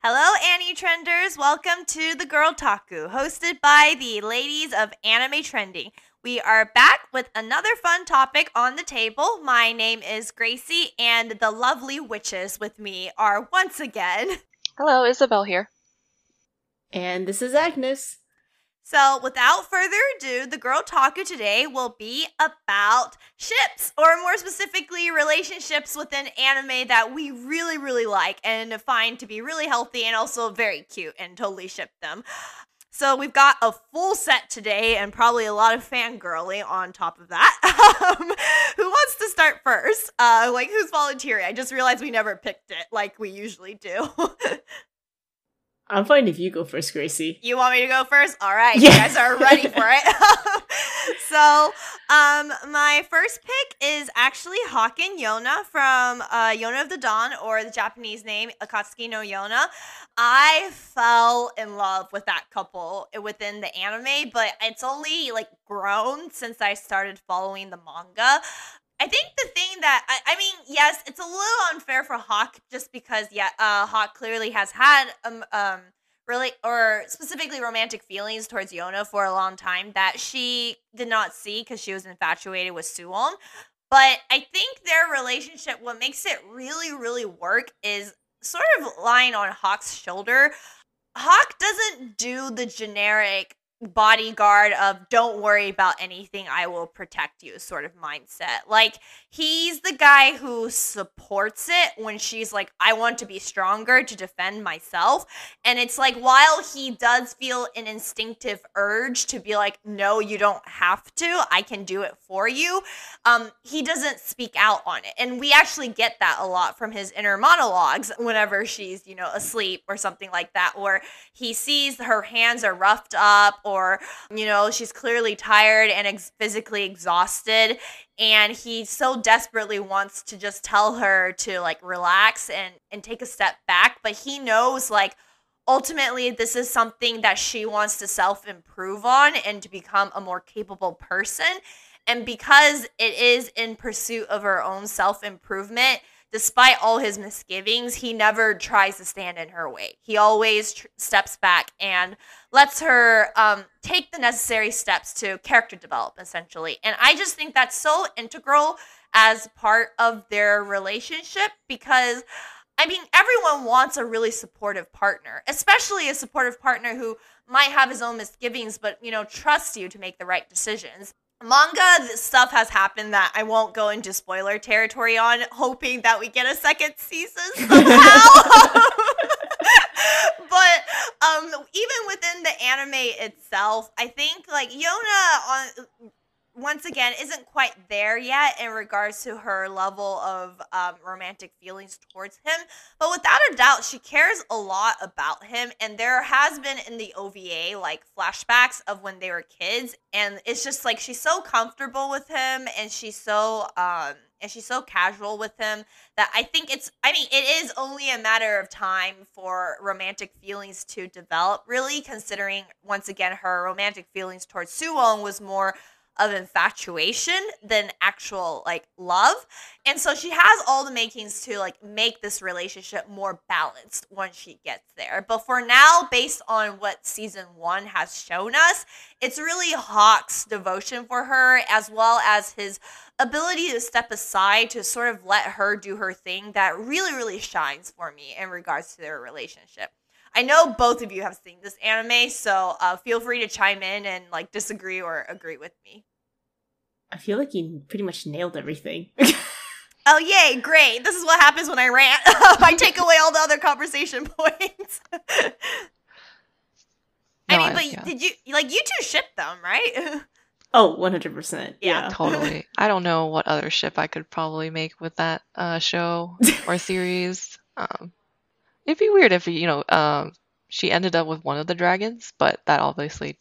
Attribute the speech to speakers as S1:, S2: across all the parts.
S1: Hello, Anime Trenders. Welcome to the Girltaku, hosted by the ladies of Anime Trending. We are back with another fun topic on the table. My name is Gracie, and the lovely witches with me are once again.
S2: Hello, Isabelle here.
S3: And this is Agnes.
S1: So, without further ado, the Girltaku today will be about ships, or more specifically, relationships within anime that we really, really like and find to be really healthy and also very cute and totally ship them. So, we've got a full set today and probably a lot of fangirling on top of that. Um, who wants to start first? Uh, like, who's volunteering? I just realized we never picked it like we usually do.
S3: I'm fine if you go first, Gracie.
S1: You want me to go first? All right,
S3: Yeah.
S1: you guys are ready for it. so, um, my first pick is actually Hak and Yona from uh, Yona of the Dawn, or the Japanese name Akatsuki no Yona. I fell in love with that couple within the anime, but it's only like grown since I started following the manga. I think the thing that I, I mean, yes, it's a little unfair for Hak just because yeah, uh, Hak clearly has had um um really or specifically romantic feelings towards Yona for a long time that she did not see because she was infatuated with Suwon. But I think their relationship, what makes it really, really work is sort of lying on Hak's shoulder. Hak doesn't do the generic bodyguard of don't worry about anything i will protect you sort of mindset. Like he's the guy who supports it when she's like i want to be stronger to defend myself. And it's like while he does feel an instinctive urge to be like no you don't have to. I can do it for you um he doesn't speak out on it. And we actually get that a lot from his inner monologues whenever she's you know asleep or something like that or he sees her hands are roughed up or you know she's clearly tired and ex- physically exhausted and he so desperately wants to just tell her to like relax and and take a step back but he knows like ultimately this is something that she wants to self improve on and to become a more capable person. And because it is in pursuit of her own self improvement despite all his misgivings, he never tries to stand in her way. He always tr- steps back and lets her um, take the necessary steps to character develop, essentially. And I just think that's so integral as part of their relationship because. I mean, everyone wants a really supportive partner, especially a supportive partner who might have his own misgivings, but, you know, trusts you to make the right decisions manga stuff has happened that I won't go into spoiler territory on, hoping that we get a second season somehow. but um, even within the anime itself, I think like Yona on once again isn't quite there yet in regards to her level of um, romantic feelings towards him but without a doubt she cares a lot about him and there has been in the ova like flashbacks of when they were kids and it's just like she's so comfortable with him and she's so um and she's so casual with him that I think it's I mean it is only a matter of time for romantic feelings to develop really considering once again her romantic feelings towards Suwon was more of infatuation than actual like love. And so she has all the makings to like make this relationship more balanced once she gets there. But for now, based on what season one has shown us, it's really Hak's devotion for her as well as his ability to step aside to sort of let her do her thing that really, really shines for me in regards to their relationship. I know both of you have seen this anime, so uh, feel free to chime in and like disagree or agree with me.
S3: I feel like you pretty much nailed everything.
S1: Oh, yay, great. This is what happens when I rant. I take away all the other conversation points. I
S2: No,
S1: mean,
S2: I-
S1: but
S2: yeah.
S1: did you, like, you two ship them, right?
S3: oh, 100%.
S1: Yeah.
S3: Yeah.
S2: Totally. I don't know what other ship I could probably make with that uh, show or series. Um, it'd be weird if you know um, she ended up with one of the dragons, but that obviously,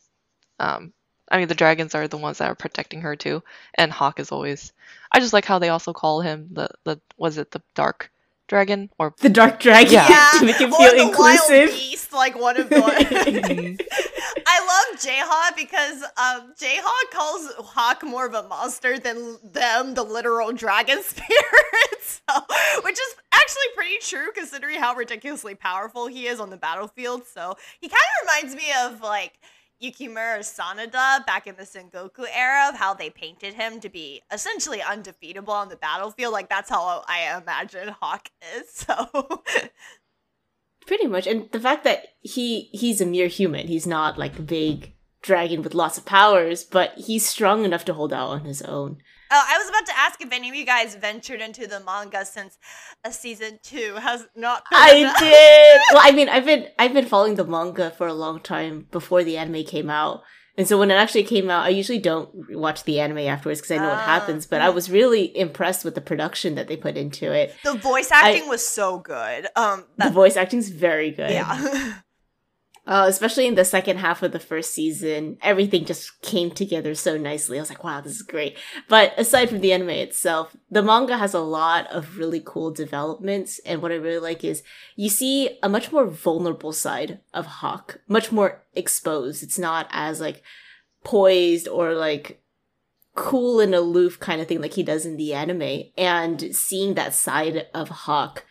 S2: um, I mean, the dragons are the ones that are protecting her too, and Hak is always. I just like how they also call him the the was it the dark dragon or
S3: The Dark Dragon
S2: Yeah.
S3: to make it
S1: or
S3: feel
S1: the wild
S3: inclusive.
S1: beast. like one of the. I love Jae-ha because um, Jae-ha calls Hak more of a monster than them, the literal dragon spirits, so, which is actually pretty true considering how ridiculously powerful he is on the battlefield. So he kind of reminds me of like Yukimura Sanada back in the Sengoku era of how they painted him to be essentially undefeatable on the battlefield. Like that's how I imagine Hak is. So
S3: Pretty much. And the fact that he he's a mere human. He's not like a big dragon with lots of powers, but he's strong enough to hold out on his own.
S1: Oh, I was about to ask if any of you guys ventured into the manga since a season two has not. Come.
S3: I did. Well, I mean, I've been I've been following the manga for a long time before the anime came out, and so when it actually came out, I usually don't watch the anime afterwards because I know what happens. But I
S1: mm.
S3: was really impressed with the production that they put into it.
S1: The voice acting was so good. Um,
S3: The
S1: that,
S3: voice acting's very good.
S1: yeah.
S3: Uh, especially in the second half of the first season, everything just came together so nicely. I was like, wow, this is great. But aside from the anime itself, the manga has a lot of really cool developments. And what I really like is you see a much more vulnerable side of Hak, much more exposed. It's not as like poised or like cool and aloof kind of thing like he does in the anime. And seeing that side of Hak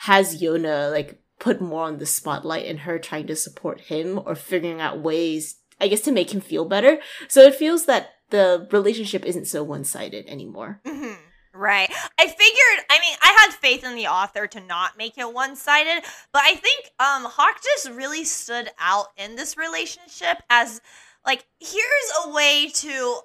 S3: has Yona like put more on the spotlight and her trying to support him or figuring out ways, I guess, to make him feel better. So it feels that the relationship isn't so one sided anymore.
S1: Mhm. Right. I figured, I mean, I had faith in the author to not make it one sided, but I think um, Hak just really stood out in this relationship as like here's a way to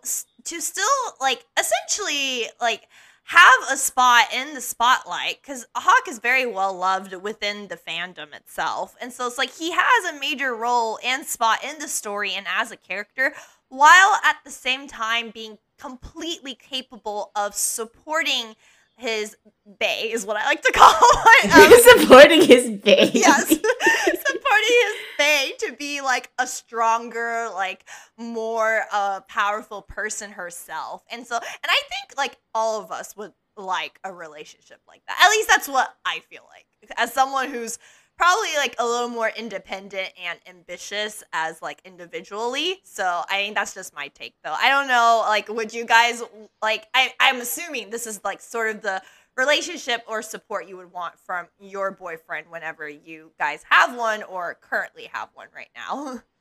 S1: to still like essentially like have a spot in the spotlight because Hak is very well loved within the fandom itself. And so it's like he has a major role and spot in the story and as a character, while at the same time being completely capable of supporting his bay, is what I like to call it. Um,
S3: Supporting his bay.
S1: yes supporting his bay to be like a stronger like more uh powerful person herself and so and i think like all of us would like a relationship like that at least that's what i feel like as someone who's probably like a little more independent and ambitious as like individually so i think that's just my take though i don't know like would you guys like I, i'm assuming this is like sort of the relationship or support you would want from your boyfriend whenever you guys have one or currently have one right now.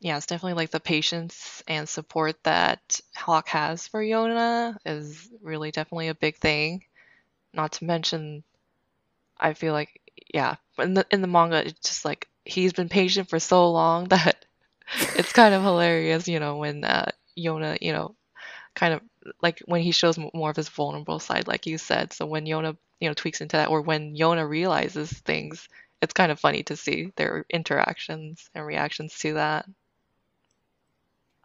S2: Yeah, it's definitely like the patience and support that Hak has for Yona is really definitely a big thing. Not to mention, I feel like yeah, in the in the manga, it's just like he's been patient for so long that it's kind of hilarious, you know, when uh, Yona, you know, kind of like when he shows more of his vulnerable side, like you said. So when Yona, you know, tweaks into that, or when Yona realizes things, it's kind of funny to see their interactions and reactions to that.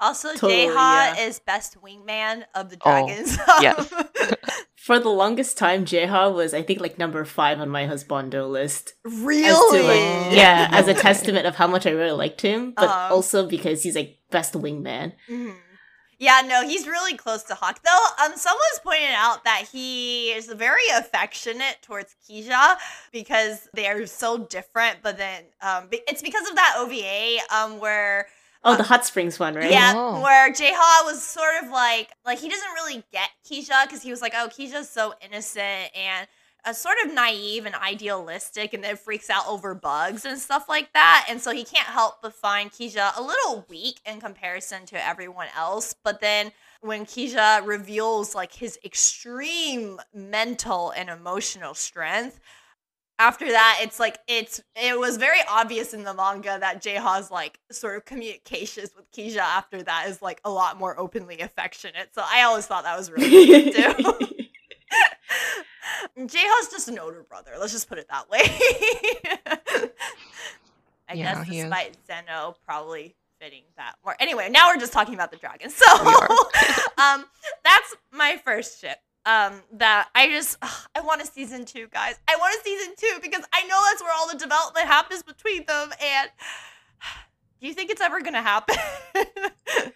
S1: Also,
S3: Totally,
S1: Jae-ha
S3: yeah.
S1: is best wingman of the
S2: Oh,
S1: dragons.
S2: yes.
S3: For the longest time, Jae-ha was, I think, like number five on my husbando list. As to,
S1: really?
S3: like, yeah, as a testament of how much I really liked him, but
S1: Um.
S3: also because he's like best wingman.
S1: Mhm. Yeah, no, he's really close to Hak. Though, um, someone's pointed out that he is very affectionate towards Kija because they are so different. But then, um, it's because of that OVA, um, where
S3: Oh, the hot springs one, right?
S1: yeah,
S2: Oh.
S1: where Jae-ha was sort of like, like he doesn't really get Kija because he was like, oh, Kija's so innocent and uh, sort of naive and idealistic, and then freaks out over bugs and stuff like that. And so he can't help but find Kija a little weak in comparison to everyone else. But then when Kija reveals like his extreme mental and emotional strength, after that, it's like it's it was very obvious in the manga that Jae-ha's like sort of communications with Kija after that is like a lot more openly affectionate. So I always thought that was really cute too. Jae-ha's just an older brother. Let's just put it that way. I
S2: Yeah,
S1: guess despite Zeno probably fitting that more. Anyway, now we're just talking about the dragon. So um that's my first ship. Um that I just ugh, I want a season 2, guys. I want a season 2 because I know that's where all the development happens between them and do you think it's ever to happen?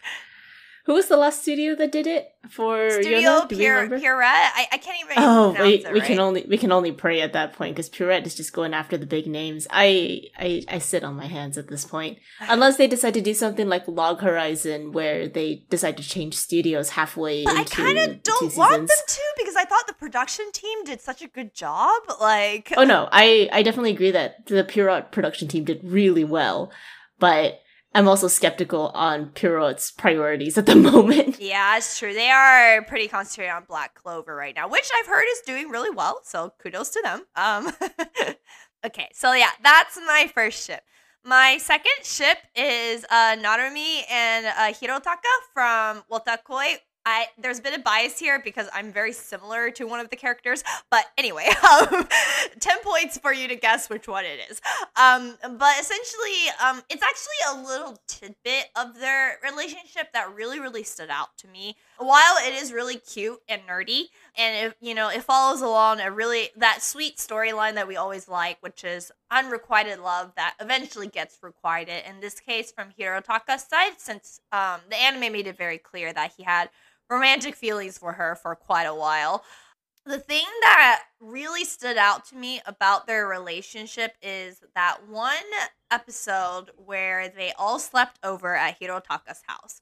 S3: Who was the last studio that did it for
S1: Studio
S3: Yona?
S1: Pure. Pierrot. I, I can't even.
S3: Oh,
S1: pronounce
S3: we,
S1: it,
S3: we
S1: right?
S3: can only we can only pray at that point because Pierrot is just going after the big names. I, I I sit on my hands at this point, unless they decide to do something like Log Horizon, where they decide to change studios halfway
S1: But I kind of don't want them to because I thought the production team did such a good job. Like,
S3: Oh no, I I definitely agree that the Pierrot production team did really well, but I'm also skeptical on Pierrot's priorities at the moment.
S1: yeah, it's true. They are pretty concentrated on Black Clover right now, which I've heard is doing really well. So kudos to them. Um, okay, so yeah, that's my first ship. My second ship is uh, Narumi and uh, Hirotaka from Wotakoi. I there's a bit of bias here because I'm very similar to one of the characters, but anyway, um, ten points for you to guess which one it is. Um, but essentially, um, it's actually a little tidbit of their relationship that really, really stood out to me. While it is really cute and nerdy, and it, you know, it follows along a really that sweet storyline that we always like, which is unrequited love that eventually gets requited. In this case, from Hirotaka's side, since um, the anime made it very clear that he had romantic feelings for her for quite a while. The thing that really stood out to me about their relationship is that one episode where they all slept over at Hirotaka's house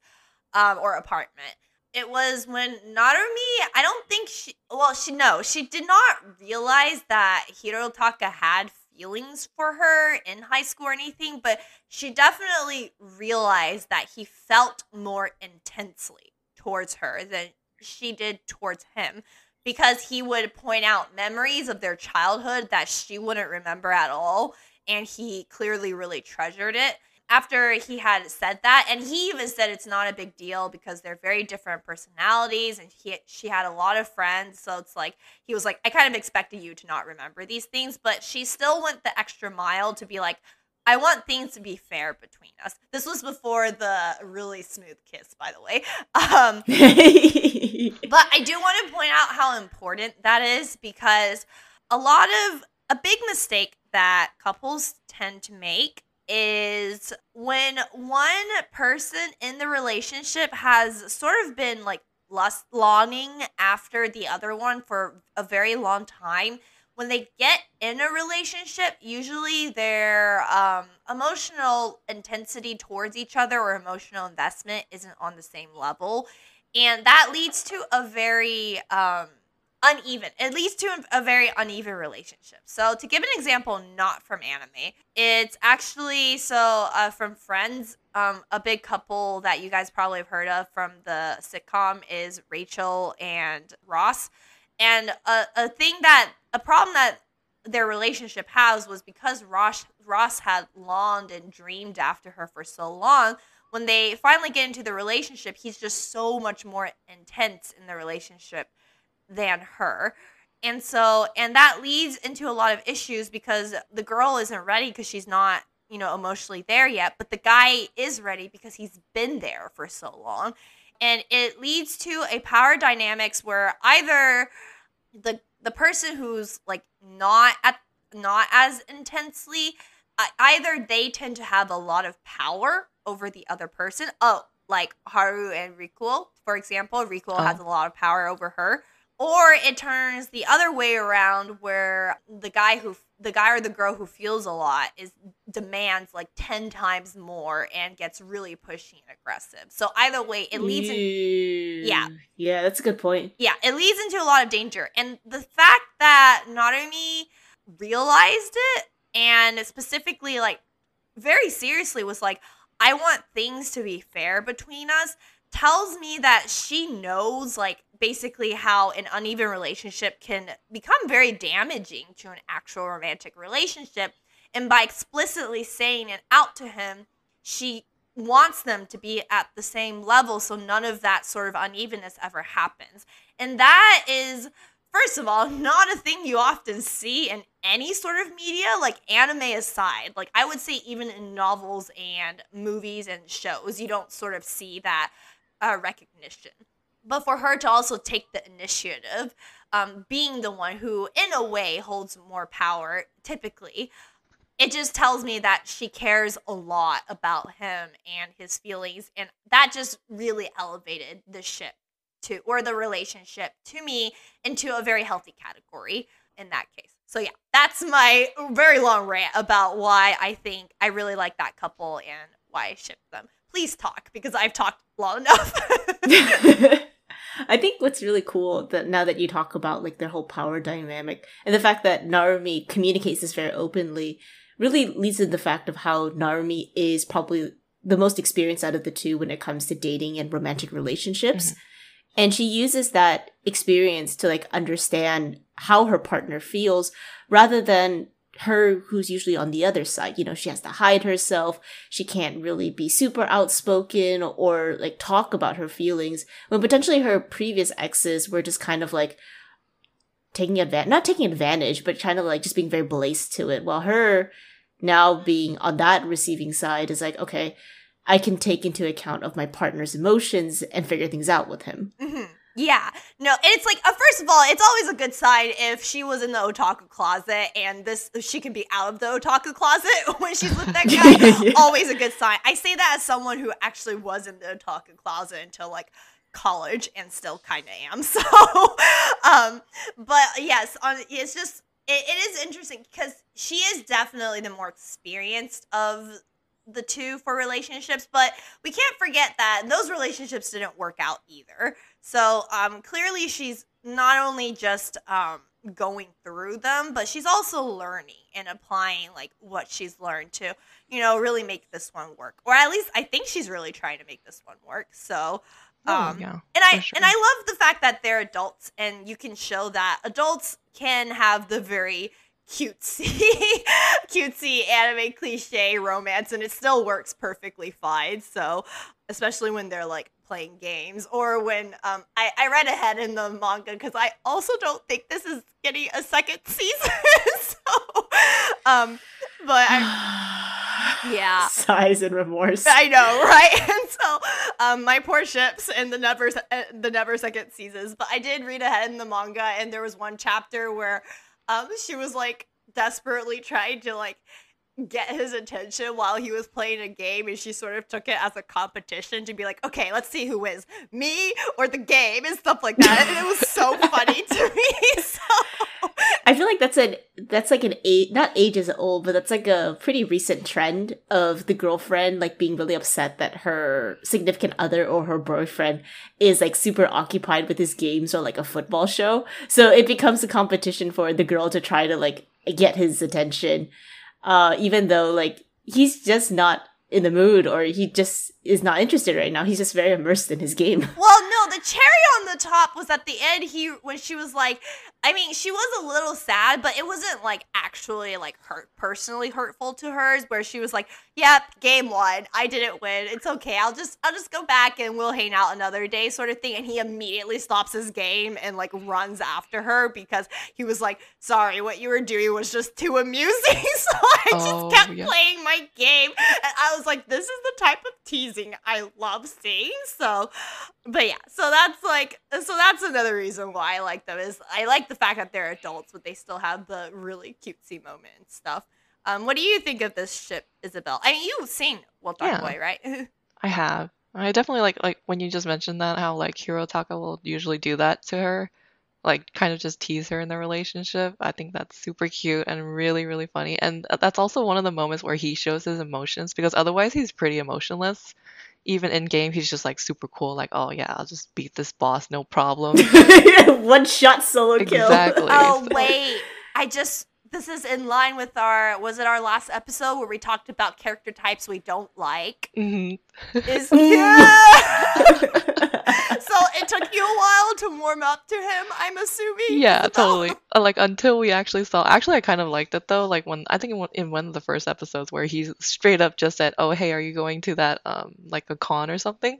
S1: um, or apartment. It was when Narumi, I don't think she, well, she, no, she did not realize that Hirotaka had feelings for her in high school or anything, but she definitely realized that he felt more intensely towards her than she did towards him because he would point out memories of their childhood that she wouldn't remember at all and he clearly really treasured it after he had said that and he even said it's not a big deal because they're very different personalities and he she had a lot of friends so it's like he was like I kind of expected you to not remember these things but she still went the extra mile to be like I want things to be fair between us. This was before the really smooth kiss, by the way. Um, but I do want to point out how important that is because a lot of a big mistake that couples tend to make is when one person in the relationship has sort of been like lust longing after the other one for a very long time when they get in a relationship, usually their um, emotional intensity towards each other or emotional investment isn't on the same level. And that leads to a very um, uneven, it leads to a very uneven relationship. So, to give an example, not from anime, it's actually so uh, from Friends, um, a big couple that you guys probably have heard of from the sitcom is Rachel and Ross. And a, a thing that a problem that their relationship has was because Ross Ross had longed and dreamed after her for so long. When they finally get into the relationship, he's just so much more intense in the relationship than her. And so, and that leads into a lot of issues because the girl isn't ready because she's not, you know, emotionally there yet, but the guy is ready because he's been there for so long. And it leads to a power dynamics where either the the person who's like not at not as intensely uh, either they tend to have a lot of power over the other person oh like haru and rikuo for example rikuo
S2: Oh.
S1: has a lot of power over her or it turns the other way around where the guy who the guy or the girl who feels a lot is demands like 10 times more and gets really pushy and aggressive so either way it leads in yeah.
S3: Yeah, that's a good point.
S1: yeah, it leads into a lot of danger. And the fact that Narumi realized it and specifically, like, very seriously was like, I want things to be fair between us tells me that she knows, like, basically how an uneven relationship can become very damaging to an actual romantic relationship. And by explicitly saying it out to him, she wants them to be at the same level so none of that sort of unevenness ever happens. And that is first of all not a thing you often see in any sort of media like anime aside. Like I would say even in novels and movies and shows you don't sort of see that uh, recognition. But for her to also take the initiative, um, being the one who, in a way, holds more power, typically, it just tells me that she cares a lot about him and his feelings and that just really elevated the ship to or the relationship to me into a very healthy category in that case so yeah that's my very long rant about why i think i really like that couple and why i ship them please talk because i've talked long enough
S3: I think what's really cool that now that you talk about like their whole power dynamic and the fact that Narumi communicates this very openly really leads to the fact of how Narumi is probably the most experienced out of the two when it comes to dating and romantic relationships. Mm-hmm. And she uses that experience to like understand how her partner feels rather than her who's usually on the other side. You know, she has to hide herself. She can't really be super outspoken or like talk about her feelings when potentially her previous exes were just kind of like taking advantage, not taking advantage, but kind of like just being very blazed to it. While her now being on that receiving side is like, okay, I can take into account of my partner's emotions and figure things out with him.
S1: Mm-hmm. Yeah, no, and it's like uh, first of all, it's always a good sign if she was in the otaku closet and this she can be out of the otaku closet when she's with that guy. yeah. Always a good sign. I say that as someone who actually was in the otaku closet until like college and still kind of am. So, um, but yes, on it's just it, it is interesting because she is definitely the more experienced of the two for relationships, but we can't forget that those relationships didn't work out either. So um, clearly, she's not only just um, going through them, but she's also learning and applying like what she's learned to, you know, really make this one work. Or at least I think she's really trying to make this one work. So.
S2: Oh, um, yeah,
S1: and I sure. and I love the fact that they're adults and you can show that adults can have the very cutesy cutesy anime cliche romance and it still works perfectly fine. So especially when they're like playing games or when um i, I read ahead in the manga because i also don't think this is getting a second season so um but I, yeah.
S3: Sighs and remorse.
S1: I know right? And so um my poor ships and the never uh, the never second seasons but i did read ahead in the manga and there was one chapter where um, she was like desperately trying to like get his attention while he was playing a game and she sort of took it as a competition to be like okay let's see who wins. Me or the game? and stuff like that. And it was so funny to me so.
S3: I feel like that's an that's like an age not ages old but that's like a pretty recent trend of the girlfriend like being really upset that her significant other or her boyfriend is like super occupied with his games or like a football show. So it becomes a competition for the girl to try to like get his attention uh, even though like he's just not in the mood or he just is not interested right now. He's just very immersed in his game.
S1: Well, no, the cherry on the top was at the end. He when she was like, I mean, she was a little sad, but it wasn't like actually like hurt personally hurtful to hers. Where she was like, "Yep, game one, I didn't win. It's okay. I'll just I'll just go back and we'll hang out another day," sort of thing. And he immediately stops his game and like runs after her because he was like, "Sorry, what you were doing was just too amusing." so I just oh, kept yeah. playing my game, and I was like, "This is the type of teasing I love seeing." So, but yeah, so that's like so that's another reason why I like them is I like the fact that they're adults, but they still have the really cutesy moment and stuff. Um, what do you think of this ship, Isabelle? I mean, you've seen World Dark yeah, Boy, right?
S2: I have. I definitely like like when you just mentioned that how like Hirotaka will usually do that to her, like kind of just tease her in the relationship. I think that's super cute and really really funny. And uh, that's also one of the moments where he shows his emotions because otherwise he's pretty emotionless even in game, he's just like super cool. Like, oh yeah, I'll just beat this boss, no problem.
S3: One shot solo kill.
S2: Exactly.
S1: Oh so. wait, I just this is in line with our was it our last episode where we talked about character types we don't like?
S2: Mm-hmm.
S1: Is yeah. so it took you a while to warm up to him, I'm assuming.
S2: Yeah, totally. Uh, like until we actually saw. Actually, I kind of liked it though. Like when I think in one of the first episodes where he straight up just said, "Oh, hey, are you going to that um like a con or something?"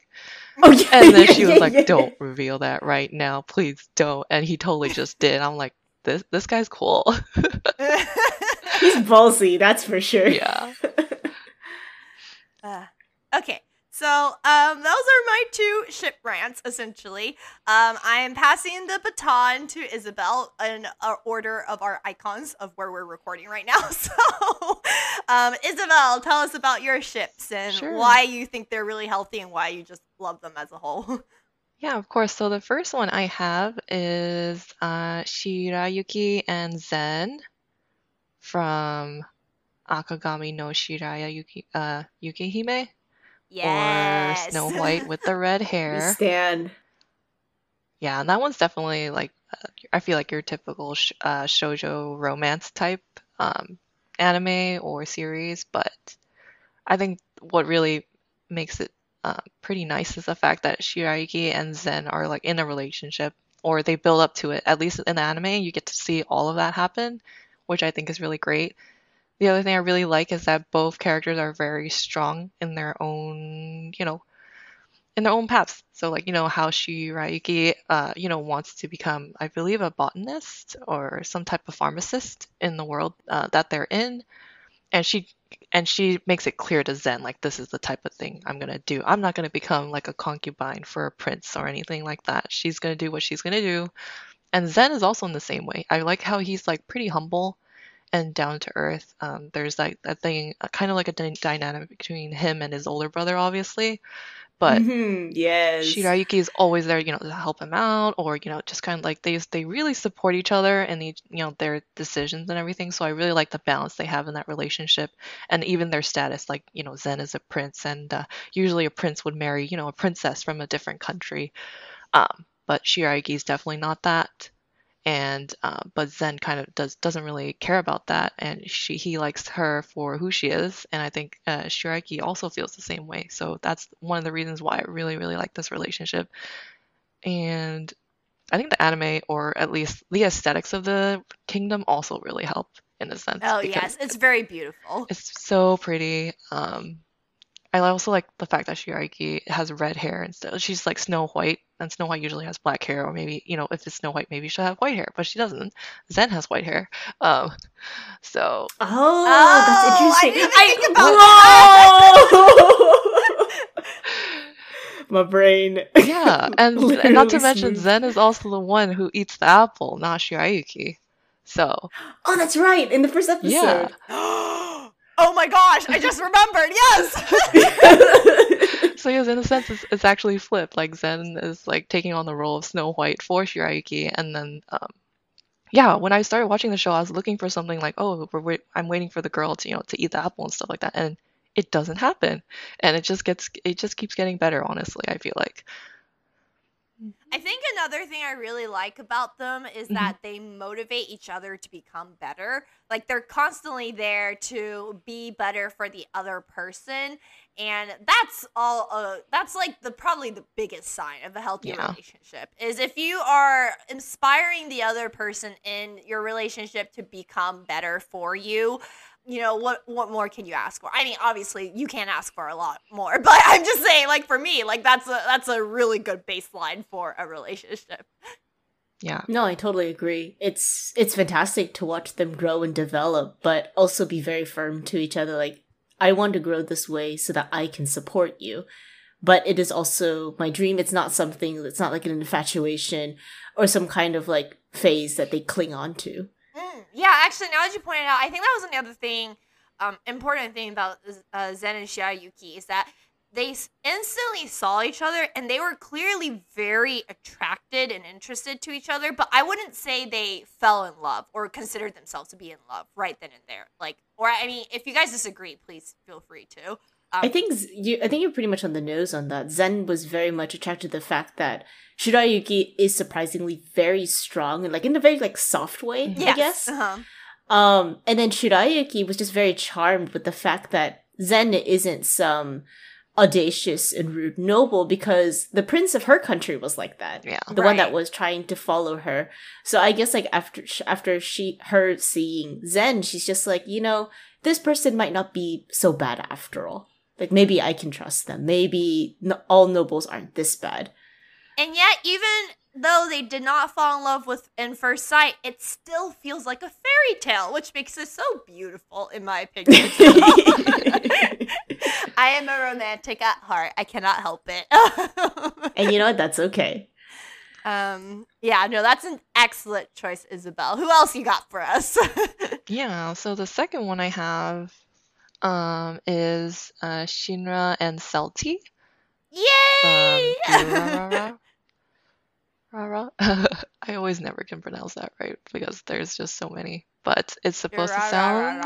S3: Oh yeah.
S2: And then she was like, yeah. "Don't reveal that right now, please don't." And he totally just did. I'm like, this this guy's cool.
S3: He's ballsy, that's for sure.
S2: Yeah.
S1: Uh, okay. So um, those are my two ship rants, essentially. Um, I am passing the baton to Isabelle in our order of our icons of where we're recording right now. So Um, Isabelle, tell us about your ships and
S2: Sure.
S1: why you think they're really healthy and why you just love them as a whole.
S2: Yeah, of course. So the first one I have is uh, Shirayuki and Zen from Akagami no Shirayuki uh, Yukihime, or Snow White with the red hair.
S3: stand.
S2: Yeah, and that one's definitely like uh, I feel like your typical sh uh, shoujo romance type um, anime or series, but I think what really makes it uh, pretty nice is the fact that Shirayuki and Zen are like in a relationship, or they build up to it. At least in the anime, you get to see all of that happen, which I think is really great. The other thing I really like is that both characters are very strong in their own, you know, in their own paths. So like, you know, how Shirayuki, uh, you know, wants to become, I believe, a botanist or some type of pharmacist in the world uh, that they're in. And she and she makes it clear to Zen, like, this is the type of thing I'm gonna do. I'm not gonna become like a concubine for a prince or anything like that. She's gonna do what she's gonna do. And Zen is also in the same way. I like how he's like pretty humble and down to earth. Um, there's like that thing, kind of like a dynamic between him and his older brother, obviously. But
S3: Mhm, yes.
S2: Shirayuki is always there, you know, to help him out, or you know, just kind of like they they really support each other and each, you know their decisions and everything. So I really like the balance they have in that relationship, and even their status. Like you know, Zen is a prince, and uh, usually a prince would marry you know a princess from a different country, um, but Shirayuki is definitely not that. And uh, but Zen kind of does doesn't really care about that, and she he likes her for who she is, and I think uh, Shirayuki also feels the same way. So that's one of the reasons why I really really like this relationship. And I think the anime, or at least the aesthetics of the kingdom, also really help in a sense.
S1: Oh yes, it's very beautiful.
S2: it's so pretty. Um, I also like the fact that Shirayuki has red hair instead. She's like Snow White, and Snow White usually has black hair, or maybe you know if it's Snow White, maybe she'll have white hair, but she doesn't. Zen has white hair. Um, so
S3: Oh,
S1: Oh,
S3: that's
S1: I didn't even think about
S3: Whoa! My brain.
S2: yeah, and, and not to mention. Zen is also the one who eats the apple, not Shirayuki. So
S3: Oh, that's right. In the first episode.
S2: yeah,
S1: oh my gosh, I just remembered. Yes.
S2: so yes, in a sense, it's, it's actually flipped. Like Zen is like taking on the role of Snow White for Shirayuki, and then um, yeah, when I started watching the show, I was looking for something like, oh, we're wait- I'm waiting for the girl to you know to eat the apple and stuff like that, and it doesn't happen, and it just gets it just keeps getting better. Honestly, I feel like
S1: I think another thing I really like about them is
S2: Mhm.
S1: that they motivate each other to become better. Like they're constantly there to be better for the other person, and that's all. Uh, that's like the probably the biggest sign of a healthy
S2: Yeah.
S1: relationship is if you are inspiring the other person in your relationship to become better for you. You know what? What more can you ask for? I mean, obviously you can't ask for a lot more, but I'm just saying, like for me, like that's a that's a really good baseline for a relationship.
S2: yeah,
S3: No, I totally agree. It's it's fantastic to watch them grow and develop, but also be very firm to each other. Like, I want to grow this way so that I can support you. But it is also my dream. It's not something that's not like an infatuation or some kind of like phase that they cling on to.
S1: Mm, yeah, actually, now that you pointed out, I think that was another thing, um, important thing about uh, Zen and Shirayuki is that they instantly saw each other and they were clearly very attracted and interested to each other. But I wouldn't say they fell in love or considered themselves to be in love right then and there. Like, or I mean, if you guys disagree, please feel free to. Um,
S3: I think you. I think you're pretty much on the nose on that. Zen was very much attracted to the fact that Shirayuki is surprisingly very strong and like in a very like soft way. I guess.
S1: Uh-huh.
S3: Um, and then Shirayuki was just very charmed with the fact that Zen isn't some audacious and rude noble because the prince of her country was like that.
S2: yeah,
S3: The one that was trying to follow her. So I guess like after after she her seeing Zen, she's just like, you know, this person might not be so bad after all. Like maybe I can trust them. Maybe no- all nobles aren't this bad.
S1: And yet, even though they did not fall in love with in first sight, it still feels like a fairy tale, which makes it so beautiful, in my opinion. I am a romantic at heart. I cannot help it.
S3: and you know what? That's okay.
S1: um, yeah, no, that's an excellent choice, Isabelle. Who else you got for us?
S2: yeah. So the second one I have, um, is uh, Shinra and Celty
S1: Yay!
S2: from Durarara. Rara. I always never can pronounce that right because there's just so many. But it's supposed to sound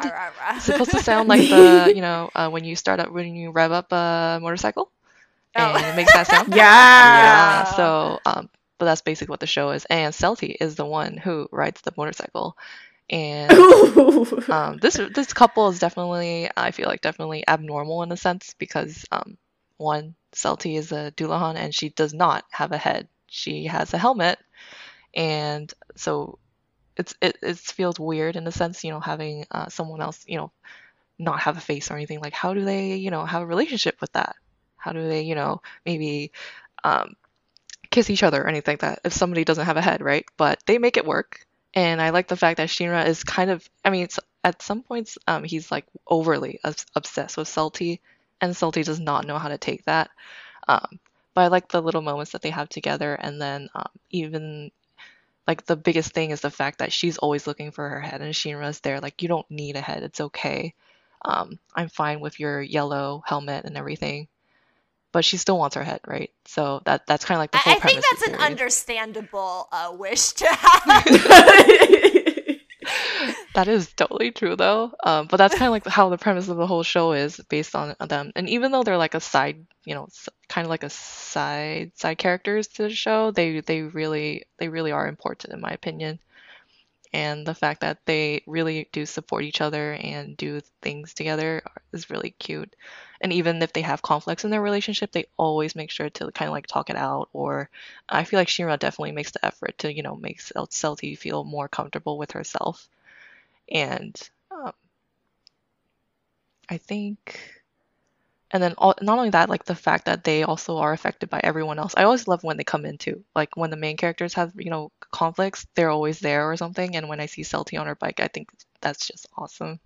S2: it's supposed to sound like the you know uh, when you start up when you rev up a motorcycle and
S1: Oh.
S2: it makes that sound.
S3: Yeah.
S2: Yeah. So, um, but that's basically what the show is. And Celty is the one who rides the motorcycle. And um, this this couple is definitely, I feel like, definitely abnormal in a sense because um, one, Celty is a Dullahan and she does not have a head. She has a helmet, and so it's it it feels weird in a sense, you know, having uh, someone else, you know, not have a face or anything. Like, how do they, you know, have a relationship with that? How do they, you know, maybe um, kiss each other or anything like that if somebody doesn't have a head, right? But they make it work. And I like the fact that Shinra is kind of, I mean, it's, at some points, um, he's like overly obs- obsessed with Salty, and Salty does not know how to take that. Um, but I like the little moments that they have together, and then um, even like the biggest thing is the fact that she's always looking for her head, and Shinra's there, like, you don't need a head, it's okay. Um, I'm fine with your yellow helmet and everything. But she still wants her head, right? So that that's kind of like the whole
S1: I, I think that's an understandable uh, wish to have.
S2: That is totally true though. Um, but that's kind of like how the premise of the whole show is based on them. And even though they're like a side, you know, kind of like a side side characters to the show, they they really they really are important in my opinion. And the fact that they really do support each other and do things together is really cute. And even if they have conflicts in their relationship, they always make sure to kind of like talk it out. Or I feel like Shira definitely makes the effort to, you know, make Celty feel more comfortable with herself and um, I think, and then all, not only that, like the fact that they also are affected by everyone else. I always love when they come into like when the main characters have you know conflicts, they're always there or something. And when I see Celty on her bike, I think that's just awesome.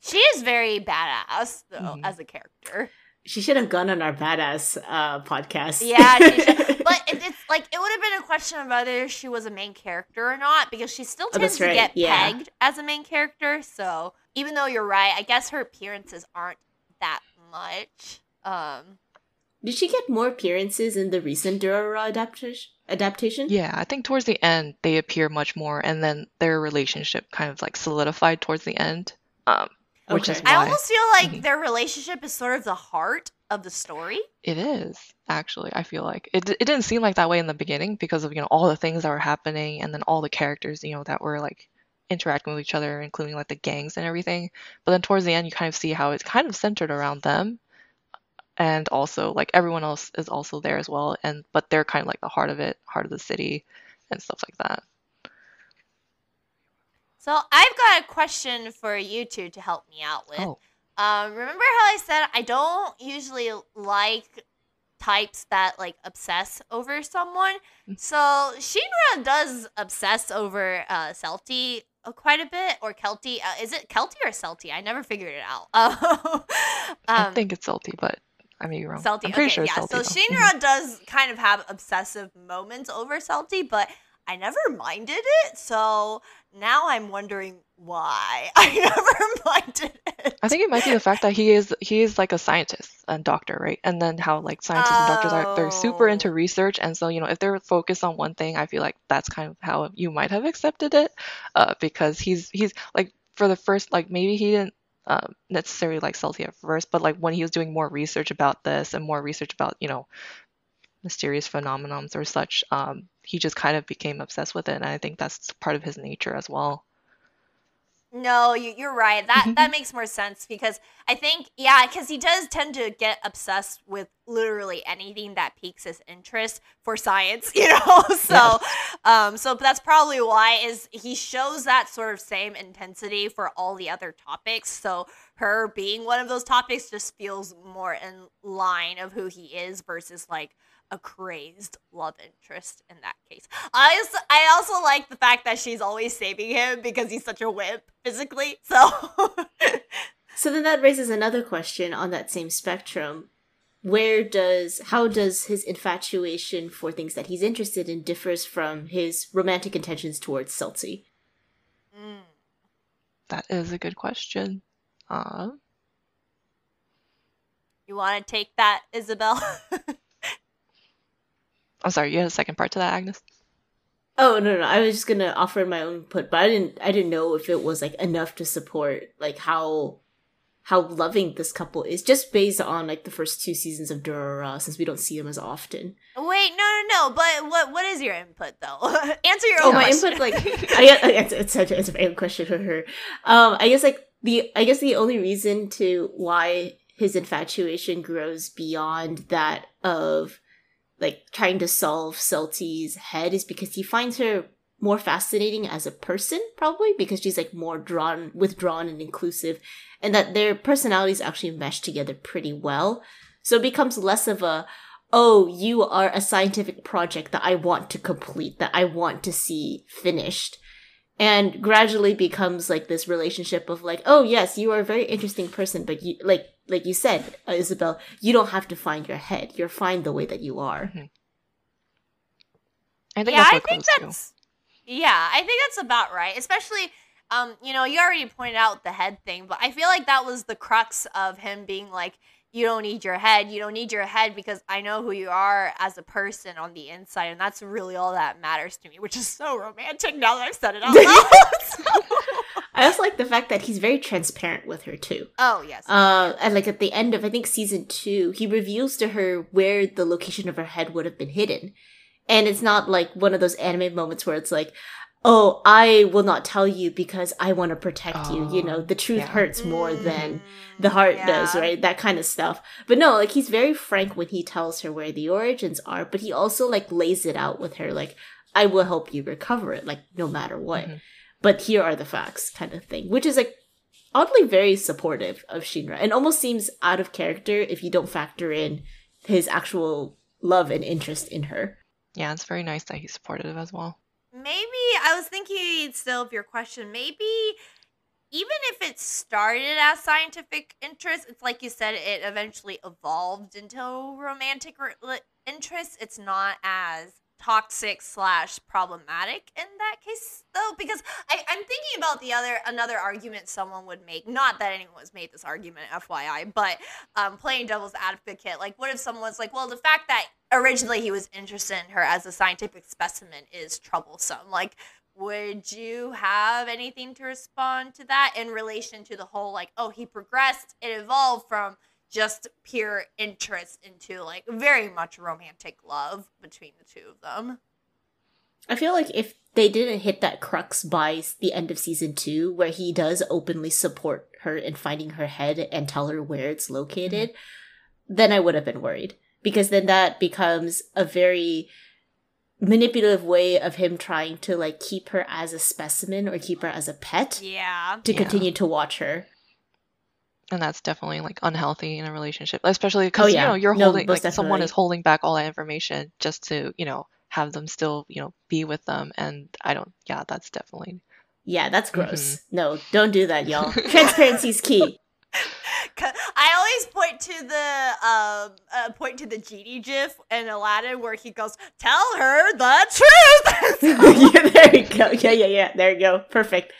S1: she is very badass though
S2: Mhm.
S1: as a character.
S3: she should have gone on our badass uh, podcast.
S1: Yeah, she but it, it's like it would have been a question of whether she was a main character or not because she still
S3: Oh,
S1: tends
S3: that's right,
S1: to get
S3: yeah.
S1: pegged as a main character. So even though you're right, I guess her appearances aren't that much. Um,
S3: Did she get more appearances in the recent Durara adaptation? Adaptation?
S2: Yeah, I think towards the end they appear much more, and then their relationship kind of like solidified towards the end. Um, which is
S3: Okay.
S1: I almost feel like
S2: Mhm.
S1: their relationship is sort of the heart of the story.
S2: It is actually. I feel like it. It didn't seem like that way in the beginning because of you know all the things that were happening, and then all the characters you know that were like interacting with each other, including like the gangs and everything. But then towards the end, you kind of see how it's kind of centered around them, and also like everyone else is also there as well, and but they're kind of like the heart of it, heart of the city, and stuff like that.
S1: So I've got a question for you two to help me out with.
S2: Oh,
S1: Um, remember how I said I don't usually like types that like obsess over someone?
S2: Mm.
S1: So Shinra does obsess over uh, uh, quite a bit, or Kelty. Uh, is it Kelty or Celty? I never figured it out. Uh,
S2: I
S1: um,
S2: think it's salty, but I may be wrong.
S1: Celty.
S2: I'm pretty
S1: okay,
S2: sure it's
S1: yeah.
S2: salty.
S1: so
S2: though.
S1: Shinra does kind of have obsessive moments over Celty, but I never minded it. So now I'm wondering why I never minded it.
S2: I think it might be the fact that he is he is like a scientist and doctor, right? And then how like scientists and doctors are they're super into
S1: Oh.
S2: research, and so you know if they're focused on one thing, I feel like that's kind of how you might have accepted it, uh, because he's he's like for the first like maybe he didn't um, necessarily like Celty at first, but like when he was doing more research about this and more research about you know mysterious phenomenons or such, um, he just kind of became obsessed with it, and I think that's part of his nature as well.
S1: No, you, you're right. That that makes more sense because I think yeah, because he does tend to get obsessed with literally anything that piques his interest for science, you know. so, um, so that's probably why is he shows that sort of same intensity for all the other topics. So her being one of those topics just feels more in line of who he is versus like a crazed love interest in that case. I also, I also like the fact that she's always saving him because he's such a wimp physically. So
S3: So then that raises another question on that same spectrum. Where does how does his infatuation for things that he's interested in differs from his romantic intentions towards Celty?
S1: Mm.
S2: That is a good question. Uh,
S1: You want to take that, Isabelle?
S2: I'm sorry, you had a second part to that, Agnes?
S3: Oh no, no, I was just gonna offer my own input, but I didn't. I didn't know if it was like enough to support like how how loving this couple is, just based on like the first two seasons of Durara, since we don't see them as often.
S1: Wait, no, no, no. But what what is your input though? Answer your own.
S3: Oh,
S1: own
S3: my
S1: question.
S3: input, like I guess I guess it's such a, it's a very good question for her. Um, I guess like the I guess the only reason to why his infatuation grows beyond that of like trying to solve Celty's head is because he finds her more fascinating as a person, probably because she's like more drawn, withdrawn, and inclusive, and that their personalities actually mesh together pretty well. So it becomes less of a oh, you are a scientific project that I want to complete, that I want to see finished. And gradually becomes like this relationship of like, oh yes, you are a very interesting person, but you like like you said, uh, Isabelle, you don't have to find your head. You're fine the way that you are.
S2: I think
S1: yeah,
S2: that's
S1: I think that's yeah, I think that's about right. Especially, um, you know, you already pointed out the head thing, but I feel like that was the crux of him being like, you don't need your head. You don't need your head because I know who you are as a person on the inside, and that's really all that matters to me. Which is so romantic now that I've said it out loud.
S3: I also like the fact that he's very transparent with her too.
S1: oh yes,
S3: Uh, and like at the end of I think season two, he reveals to her where the location of her head would have been hidden, and it's not like one of those anime moments where it's like, "Oh, I will not tell you because I want to protect you." You know,
S2: Oh,
S3: the truth
S2: yeah.
S3: hurts more than
S1: Mm,
S3: the heart does, right? That kind of stuff. But no, like he's very frank when he tells her where the origins are, but he also like lays it out with her, like, "I will help you recover it, like no matter what."
S2: Mhm.
S3: But here are the facts, kind of thing, which is like oddly very supportive of Shinra and almost seems out of character if you don't factor in his actual love and interest in her.
S2: Yeah, it's very nice that he's supportive as well.
S1: Maybe I was thinking still of your question. Maybe even if it started as scientific interest, it's like you said, it eventually evolved into romantic re- interest. It's not as toxic slash problematic in that case though because I, i'm thinking about the other another argument someone would make not that anyone's made this argument fyi but um, playing devil's advocate like what if someone's like well the fact that originally he was interested in her as a scientific specimen is troublesome. Like would you have anything to respond to that in relation to the whole like oh he progressed it evolved from just pure interest into like very much romantic love between the two of them?
S3: I feel like if they didn't hit that crux by the end of season two, where he does openly support her in finding her head and tell her where it's located, mm-hmm. then I would have been worried. Because then that becomes a very manipulative way of him trying to like keep her as a specimen or keep her as a pet
S1: yeah
S3: to
S2: Yeah.
S3: continue to watch her.
S2: And that's definitely like unhealthy in a relationship, especially because
S3: Oh, yeah.
S2: you know you're
S3: No,
S2: holding
S3: most
S2: like someone is holding back all that information just to you know have them still you know be with them, and I don't. Yeah, that's definitely
S3: Yeah, that's mm-hmm. gross. No, don't do that, y'all. Transparency is key.
S1: 'Cause I always point to the um uh, point to the genie gif in Aladdin where he goes, "Tell her the truth."
S3: yeah, there you go. Yeah, yeah, yeah. There you go. Perfect.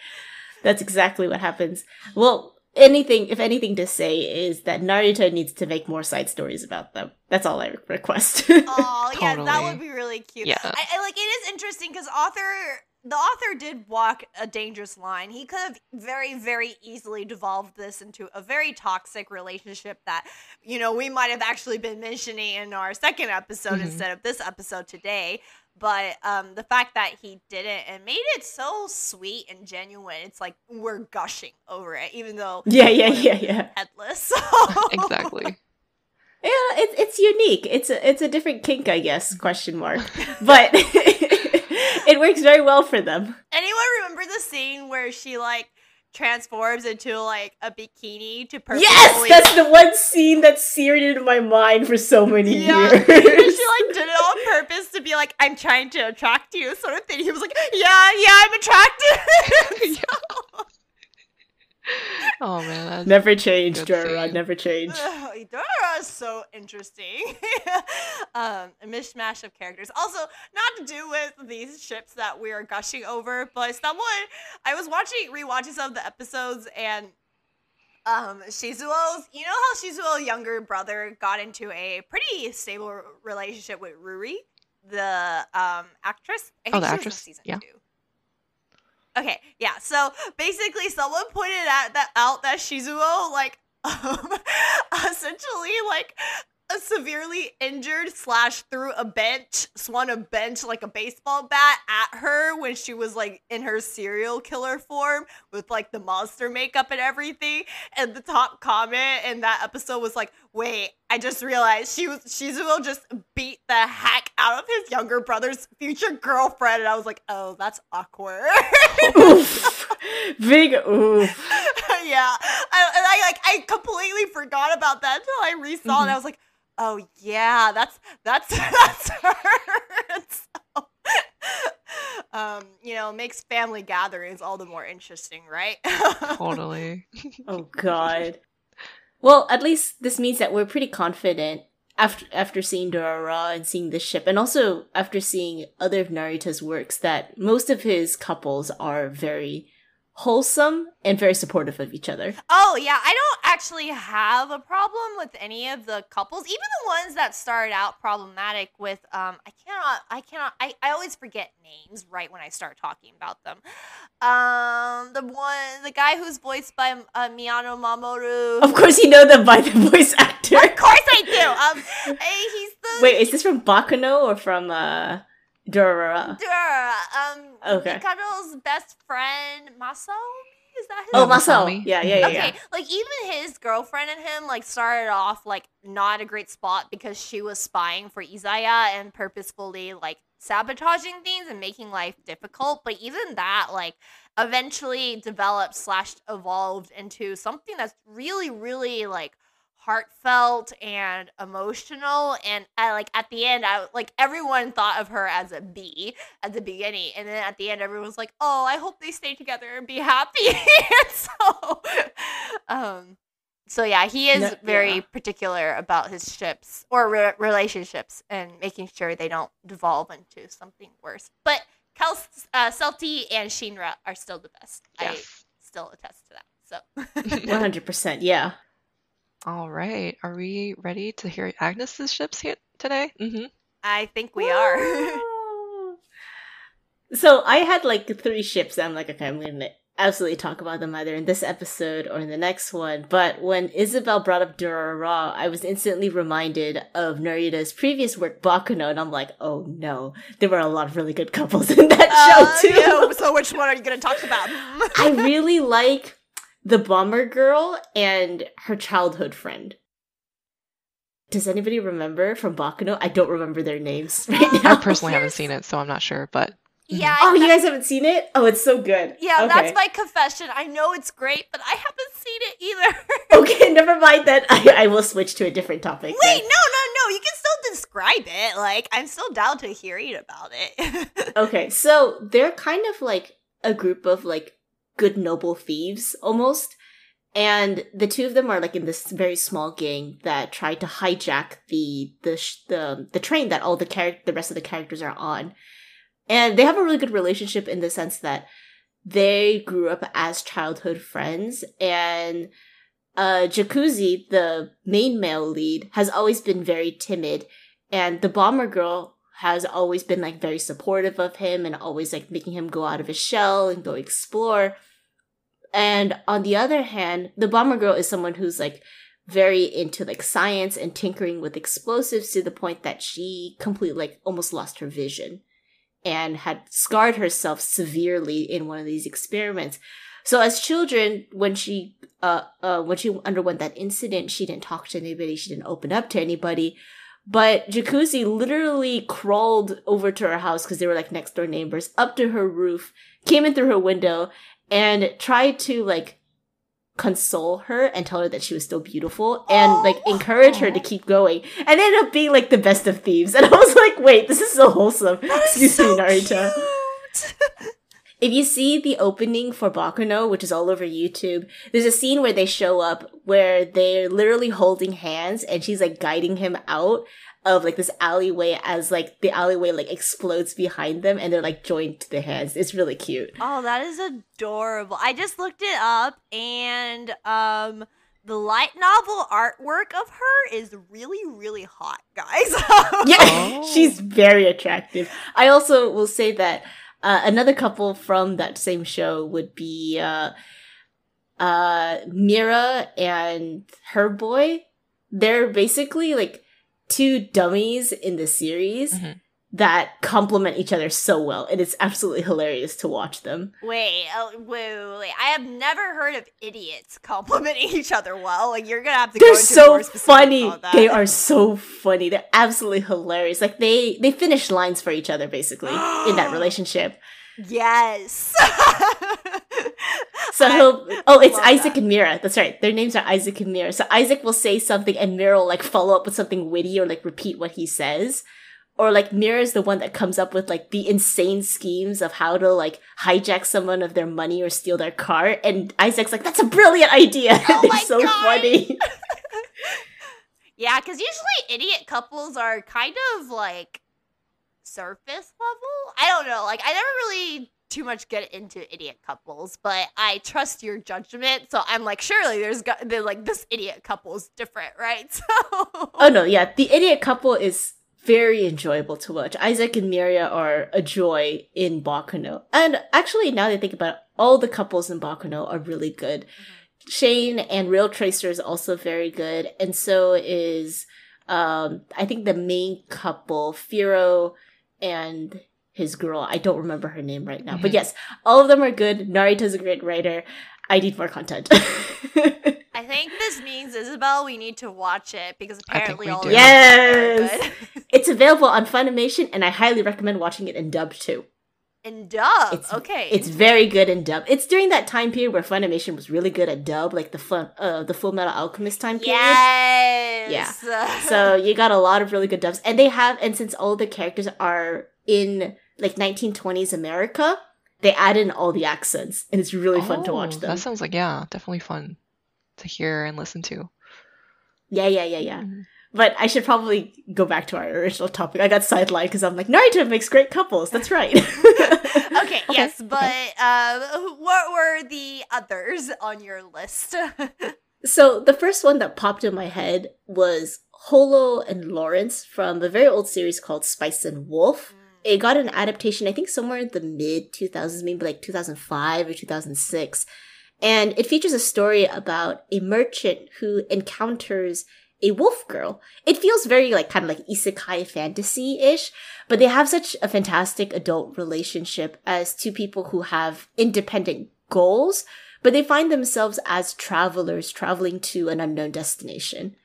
S3: That's exactly what happens. Well, anything, if anything to say is that Narita needs to make more side stories about them. That's all I request.
S1: oh yeah, that would be really cute.
S2: Yeah.
S1: I, I like it is interesting because author the author did walk a dangerous line. He could have very very easily devolved this into a very toxic relationship that you know we might have actually been mentioning in our second episode
S2: Mhm.
S1: instead of this episode today. But um, the fact that he didn't and made it so sweet and genuine, it's like we're gushing over it, even though
S3: yeah, yeah, yeah, yeah.
S1: headless. So.
S2: exactly.
S3: Yeah, it's it's unique. It's a it's a different kink, I guess. Question mark. But it works very well for them.
S1: Anyone remember the scene where she like transforms into like a bikini to purposely
S3: Yes, that's the one scene that's seared into my mind for so many
S1: yeah.
S3: years.
S1: and she like did it on purpose to be like, I'm trying to attract you, sort of thing. He was like, Yeah, yeah, I'm attracted.
S2: Oh man, that's,
S3: never change,
S2: Good
S3: Jorah. Never change.
S1: Ugh, Dora is so interesting. um, a mishmash of characters. Also, not to do with these ships that we are gushing over, but someone I was watching rewatching some of the episodes and um Shizuo's you know how Shizuo's younger brother got into a pretty stable relationship with Ruri, the um actress? I
S2: Oh, the
S1: she was in
S2: actress?
S1: season
S2: Yeah.
S1: two. Okay, yeah. So basically someone pointed out that out that Shizuo like um, essentially like severely injured slash threw a bench swung a bench like a baseball bat at her when she was like in her serial killer form with like the monster makeup and everything. And the top comment in that episode was like wait i just realized she was shizuo just beat the heck out of his younger brother's future girlfriend. And i was like oh that's awkward.
S3: Oof. Big oof.
S1: yeah. I, and i like i completely forgot about that until i resaw it. And i was like oh yeah that's that's that's her so, um you know makes family gatherings all the more interesting right
S2: Totally.
S3: Oh god. Well, at least this means that we're pretty confident after after seeing Dorara and seeing this ship, and also after seeing other of Narita's works, that most of his couples are very wholesome and very supportive of each other.
S1: Oh yeah, I don't actually have a problem with any of the couples, even the ones that started out problematic with um I cannot I cannot I, I always forget names right when I start talking about them. Um the one the guy who's voiced by uh, Miyano Mamoru.
S3: Of course, you know them by the voice actor.
S1: Of course I do. Um eh, he's the
S3: Wait, is this from Baccano or from uh, Dorara?
S1: Duh, um
S3: Okay.
S1: Mikado's best friend Maso? Is that his
S3: Oh,
S2: Yeah,
S3: Masao. Yeah, yeah, yeah.
S1: okay,
S3: yeah.
S1: like even his girlfriend and him like started off like not a great spot because she was spying for Izaya and purposefully like sabotaging things and making life difficult. But even that like eventually developed slash evolved into something that's really, really like heartfelt and emotional and I like at the end I like everyone thought of her as a B at the beginning and then at the end everyone was like oh I hope they stay together and be happy and so um so yeah he is
S3: No-
S1: very
S3: yeah.
S1: particular about his ships or re- relationships and making sure they don't devolve into something worse but Kel uh, Celty and Shinra are still the best I still attest to that so
S3: One hundred percent. Yeah.
S2: All right. Are we ready to hear Agnes's ships here today? Mm-hmm.
S1: I think we are.
S3: So I had like three ships. I'm like, okay, I'm gonna absolutely talk about them either in this episode or in the next one. But when Isabelle brought up Durara, Ra, I was instantly reminded of Narita's previous work, Baccano, and I'm like, oh no, there were a lot of really good couples in that
S1: Uh,
S3: show too.
S1: yeah, so which one are you going to talk about?
S3: I really like the bomber girl and her childhood friend. Does anybody remember from Baccano? I don't remember their names right
S2: I
S3: now.
S2: personally haven't seen it, so I'm not sure. But
S1: yeah. Mm-hmm.
S3: Oh, you guys haven't seen it? Oh, it's so good.
S1: yeah,
S3: okay.
S1: that's my confession. I know it's great, but I haven't seen it either.
S3: Okay, never mind that. I, I will switch to a different topic.
S1: Wait,
S3: then.
S1: no, no, no. You can still describe it. Like, I'm still down to hearing about it.
S3: Okay, so they're kind of like a group of like good noble thieves almost. And the two of them are like in this very small gang that tried to hijack the the the the train that all the char- the rest of the characters are on. And they have a really good relationship in the sense that they grew up as childhood friends and uh Jacuzzi, the main male lead, has always been very timid and the bomber girl has always been like very supportive of him and always like making him go out of his shell and go explore. And on the other hand, the bomber girl is someone who's like very into like science and tinkering with explosives to the point that she completely like almost lost her vision and had scarred herself severely in one of these experiments. So as children, when she uh uh when she underwent that incident, she didn't talk to anybody, she didn't open up to anybody. But Jacuzzi literally crawled over to her house because they were like next door neighbors, up to her roof, came in through her window, and tried to like console her and tell her that she was still beautiful and like
S1: Aw.
S3: encourage her to keep going and ended up being like the best of thieves. And I was like, wait, this is so wholesome. Excuse
S1: so
S3: me, Narita.
S1: cute.
S3: If you see the opening for Baccano, which is all over YouTube, there's a scene where they show up where they're literally holding hands and she's like guiding him out of like this alleyway as like the alleyway like explodes behind them and they're like joined to the hands. It's really cute.
S1: Oh, that is adorable. I just looked it up and um the light novel artwork of her is really, really hot, guys.
S3: Yeah,
S2: Oh.
S3: she's very attractive. I also will say that uh, another couple from that same show would be uh, uh, Mira and her boy. They're basically like two dummies in the series
S2: Mhm.
S3: that complement each other so well, and it's absolutely hilarious to watch them.
S1: wait, oh, wait, wait, wait. I have never heard of idiots complimenting each other well. Like you're gonna have to.
S3: They're
S1: go into
S3: so
S1: more specifics
S3: funny.
S1: on that.
S3: They are so funny. They're absolutely hilarious. Like they they finish lines for each other basically in that relationship.
S1: Yes.
S3: So
S1: I
S3: he'll oh, it's Isaac
S1: that.
S3: and Mira. That's right. Their names are Isaac and Mira. So Isaac will say something and Mira will like follow up with something witty or like repeat what he says. Or like Mira is the one that comes up with like the insane schemes of how to like hijack someone of their money or steal their car. And Isaac's like, that's a brilliant idea.
S1: Oh
S3: They're so
S1: God.
S3: funny.
S1: Yeah, because usually idiot couples are kind of like surface level. I don't know. Like, I never really too much get into idiot couples, but I trust your judgment. So I'm like, surely there's got they're like this idiot couple is different, right? So
S3: Oh no, yeah, the idiot couple is very enjoyable to watch. Isaac and Miria are a joy in Baccano. And actually, now that I think about it, all the couples in Baccano are really good. Shane and Rail Tracer is also very good, and so is um I think the main couple, Firo and his girl. I don't remember her name right now. But
S2: Mhm.
S3: yes, all of them are good. Narita's a great writer. I need more content.
S1: I think this means Isabelle, we need to watch it because apparently all
S2: do.
S1: of them are very
S3: Yes!
S1: good.
S3: it's available on Funimation, and I highly recommend watching it in dub too.
S1: In dub.
S3: It's-
S1: okay.
S3: It's very good in dub. It's during that time period where Funimation was really good at dub, like the fun, uh, the Full Metal Alchemist time period.
S1: yes. Yeah.
S3: So you got a lot of really good dubs, and they have, and since all the characters are in like 1920s America, they add in all the accents, and it's really fun to watch
S2: Oh,
S3: them.
S2: That sounds like yeah, definitely fun to hear and listen to.
S3: Yeah, yeah, yeah, yeah.
S2: Mhm.
S3: But I should probably go back to our original topic. I got sidelined because I'm like Narita makes great couples. That's right.
S1: okay, yes, but um, what were the others on your list?
S3: So the first one that popped in my head was Holo and Lawrence from a very old series called Spice and Wolf. It got an adaptation, I think, somewhere in the mid 2000s, maybe like 2005 or 2006. And it features a story about a merchant who encounters a wolf girl. It feels very like kind of like isekai fantasy ish, but they have such a fantastic adult relationship as two people who have independent goals, but they find themselves as travelers traveling to an unknown destination,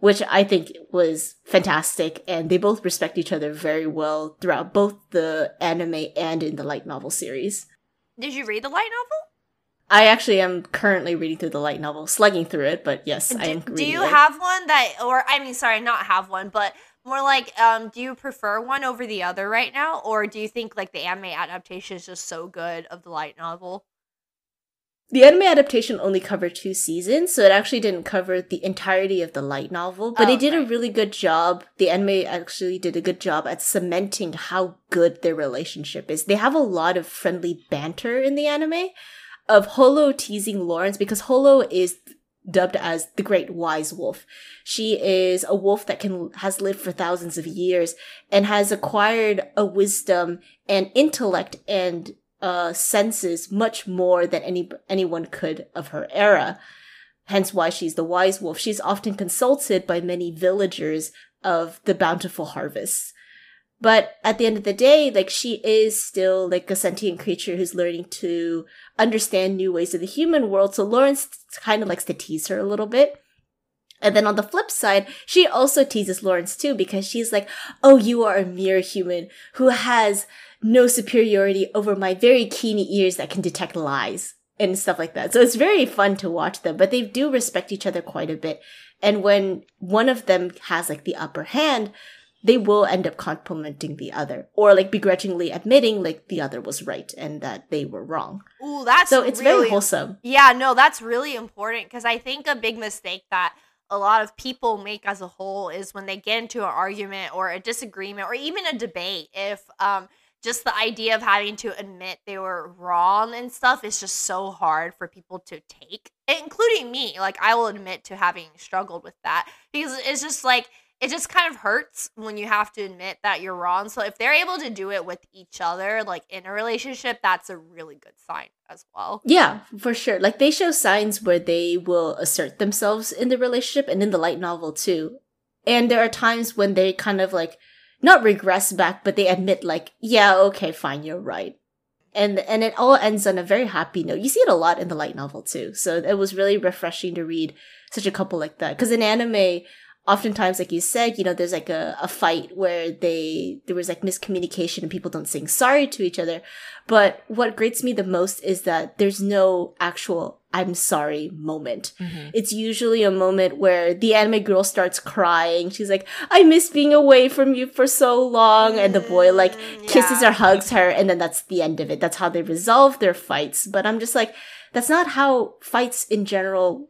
S3: which I think was fantastic. And they both respect each other very well throughout both the anime and in the light novel series.
S1: Did you read the light novel?
S3: I actually am currently reading through the light novel, slugging through it, but yes, I am
S1: do,
S3: reading
S1: do you
S3: it.
S1: have one that, or I mean, sorry, not have one, but more like, um, do you prefer one over the other right now, or do you think like the anime adaptation is just so good of the light novel?
S3: The anime adaptation only covered two seasons, so it actually didn't cover the entirety of the light novel, but
S1: Oh,
S3: it did a really good job. The anime actually did a good job at cementing how good their relationship is. They have a lot of friendly banter in the anime of Holo teasing Lawrence because Holo is dubbed as the great wise wolf. She is a wolf that can has lived for thousands of years and has acquired a wisdom and intellect and uh, senses much more than any anyone could of her era. Hence why she's the wise wolf. She's often consulted by many villagers of the bountiful harvests. But at the end of the day, like she is still like a sentient creature who's learning to understand new ways of the human world. So Lawrence kind of likes to tease her a little bit. And then on the flip side, she also teases Lawrence too because she's like, Oh, you are a mere human who has no superiority over my very keen ears that can detect lies and stuff like that. So it's very fun to watch them, but they do respect each other quite a bit. And when one of them has like the upper hand, they will end up complimenting the other or like begrudgingly admitting like the other was right and that they were wrong.
S1: Ooh, that's
S3: So it's
S1: really
S3: very wholesome.
S1: Yeah, no, that's really important because I think a big mistake that a lot of people make as a whole is when they get into an argument or a disagreement or even a debate if um just the idea of having to admit they were wrong and stuff is just so hard for people to take, including me. Like, I will admit to having struggled with that because it's just like, it just kind of hurts when you have to admit that you're wrong. So if they're able to do it with each other, like in a relationship, that's a really good sign as well.
S3: Yeah, for sure. Like they show signs where they will assert themselves in the relationship and in the light novel too. And there are times when they kind of like not regress back, but they admit like, yeah, okay, fine, you're right. And and it all ends on a very happy note. You see it a lot in the light novel too. So it was really refreshing to read such a couple like that. Because in anime, oftentimes like you said you know there's like a, a fight where they there was like miscommunication and people don't saying sorry to each other. But what grates me the most is that there's no actual i'm sorry moment.
S2: Mhm.
S3: it's usually a moment where the anime girl starts crying. She's like i miss being away from you for so long. And the boy like
S1: Mm,
S3: kisses
S1: yeah.
S3: or hugs her and then that's the end of it. That's how they resolve their fights. But i'm just like that's not how fights in general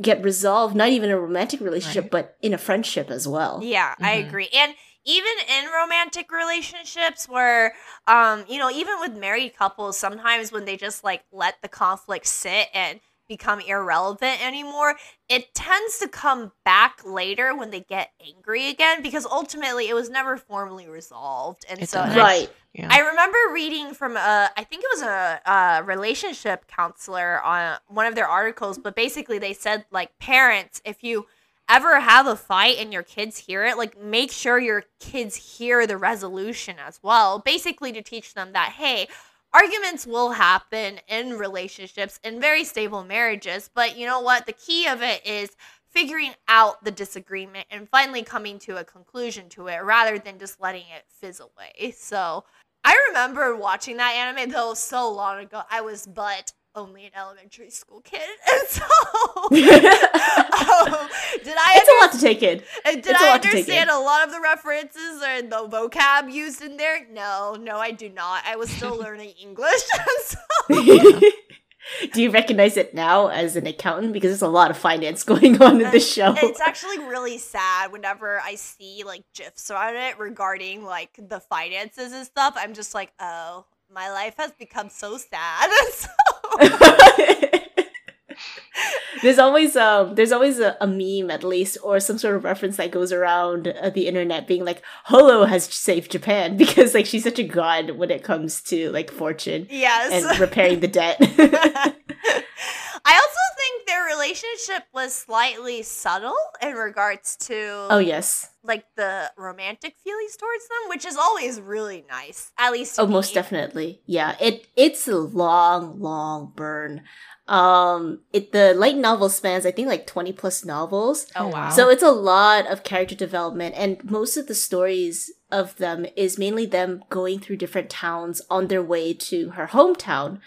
S3: get resolved not even in a romantic relationship
S2: Right.
S3: but in a friendship as well
S1: Yeah, I
S2: Mhm.
S1: agree. And even in romantic relationships where um you know, even with married couples sometimes when they just like let the conflict sit and become irrelevant anymore, it tends to come back later when they get angry again because ultimately it was never formally resolved. And
S2: It
S1: so
S2: doesn't.
S1: and I-
S3: right
S2: Yeah.
S1: I remember reading from a, I think it was a, a relationship counselor on one of their articles, but basically they said like parents, if you ever have a fight and your kids hear it, like make sure your kids hear the resolution as well. Basically to teach them that hey, arguments will happen in relationships in very stable marriages, but you know what? The key of it is figuring out the disagreement and finally coming to a conclusion to it rather than just letting it fizz away. So I remember watching that anime though so long ago. I was but only an elementary school kid, and so um, did I?
S3: it's a lot to take in
S1: under- did
S3: it's a
S1: I
S3: take
S1: understand a lot of the references and the vocab used in there? No, no, I do not. I was still learning English. so.
S3: do you recognize it now as an accountant because there's a lot of finance going on in the show
S1: It's actually really sad whenever I see like gifs on it regarding like the finances and stuff. I'm just like, oh, my life has become so sad.
S3: There's always um there's always a, a meme at least or some sort of reference that goes around uh, the internet being like holo has saved japan because like she's such a god when it comes to like fortune
S1: yes.
S3: and repairing the debt
S1: I also their relationship was slightly subtle in regards to
S3: oh yes.
S1: like the romantic feelings towards them, which is always really nice. At least to
S3: oh most definitely. Yeah it it's a long long burn. Um it the light novel spans i think like 20 plus novels.
S1: Oh wow.
S3: So it's a lot of character development, and most of the stories of them is mainly them going through different towns on their way to her hometown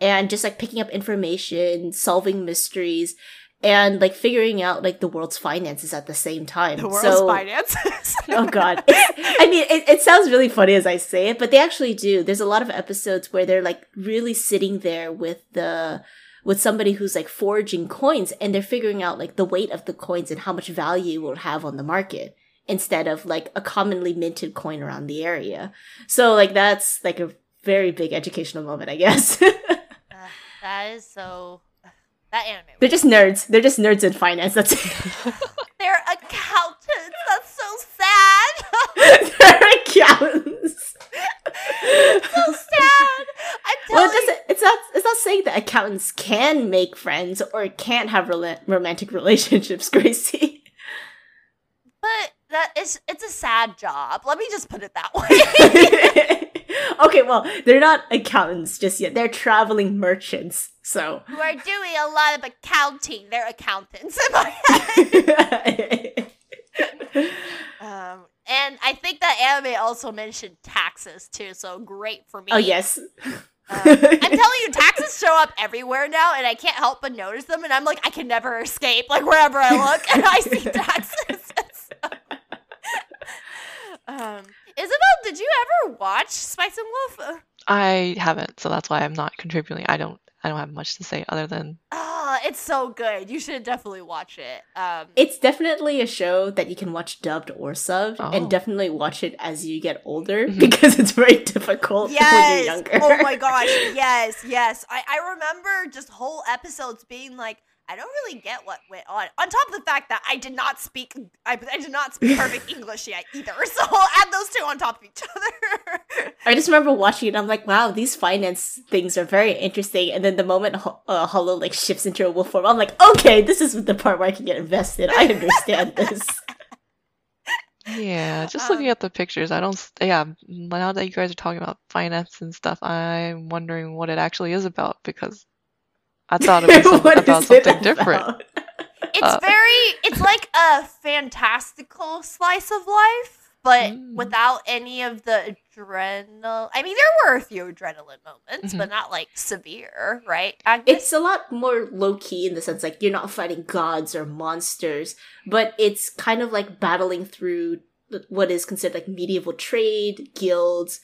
S3: and just like picking up information, solving mysteries, and like figuring out like the world's finances at the same time.
S1: the world's
S3: so,
S1: finances.
S3: Oh god. It's- I mean, it, it sounds really funny as I say it, but they actually do. There's a lot of episodes where they're like really sitting there with the with somebody who's like forging coins and they're figuring out like the weight of the coins and how much value it will have on the market instead of like a commonly minted coin around the area. So like that's like a very big educational moment, I guess.
S1: That is so. That anime.
S3: they're just nerds. They're just nerds in finance. That's it.
S1: They're accountants. That's so sad.
S3: they're accountants.
S1: so sad. I'm
S3: Well, it doesn't, it's not. It's not saying that accountants can make friends or can't have rela- romantic relationships, Gracie.
S1: but that is it's a sad job. Let me just put it that way.
S3: okay, well, they're not accountants just yet. They're traveling merchants. So,
S1: Who are doing a lot of accounting. They're accountants in my head. Um, and I think that anime also mentioned taxes too, so great for me.
S3: oh yes.
S1: Um, I'm telling you, taxes show up everywhere now, and I can't help but notice them. And I'm like, I can never escape. Like wherever I look, and I see taxes. Um, Isabelle, did you ever watch Spice and Wolf?
S2: I haven't, so that's why I'm not contributing. I don't I don't have much to say other than
S1: Oh, it's so good. You should definitely watch it. Um,
S3: It's definitely a show that you can watch dubbed or subbed,
S2: Oh.
S3: and definitely watch it as you get older
S2: Mhm.
S3: because it's very difficult when
S1: yes.
S3: you're younger.
S1: oh my gosh. Yes. Yes. I I remember just whole episodes being like. I don't really get what went on. On top of the fact that I did not speak, I, I did not speak perfect English yet either. So I'll add those two on top of each other.
S3: I just remember watching it. I'm like, wow, these finance things are very interesting. And then the moment Ho- uh, Holo like shifts into a wolf form, I'm like, okay, this is the part where I can get invested. I understand this.
S2: Yeah, just
S1: Um,
S2: looking at the pictures, I don't. Yeah, now that you guys are talking about finance and stuff, I'm wondering what it actually is about because I thought it was some, about
S3: is it
S2: something different.
S1: It's
S2: Uh,
S1: very, it's like a fantastical slice of life, but
S2: Mm.
S1: without any of the adrenaline. I mean, there were a few adrenaline moments,
S2: Mhm.
S1: but not like severe, right? Agnes?
S3: It's a lot more low key in the sense like you're not fighting gods or monsters, but it's kind of like battling through what is considered like medieval trade, guilds,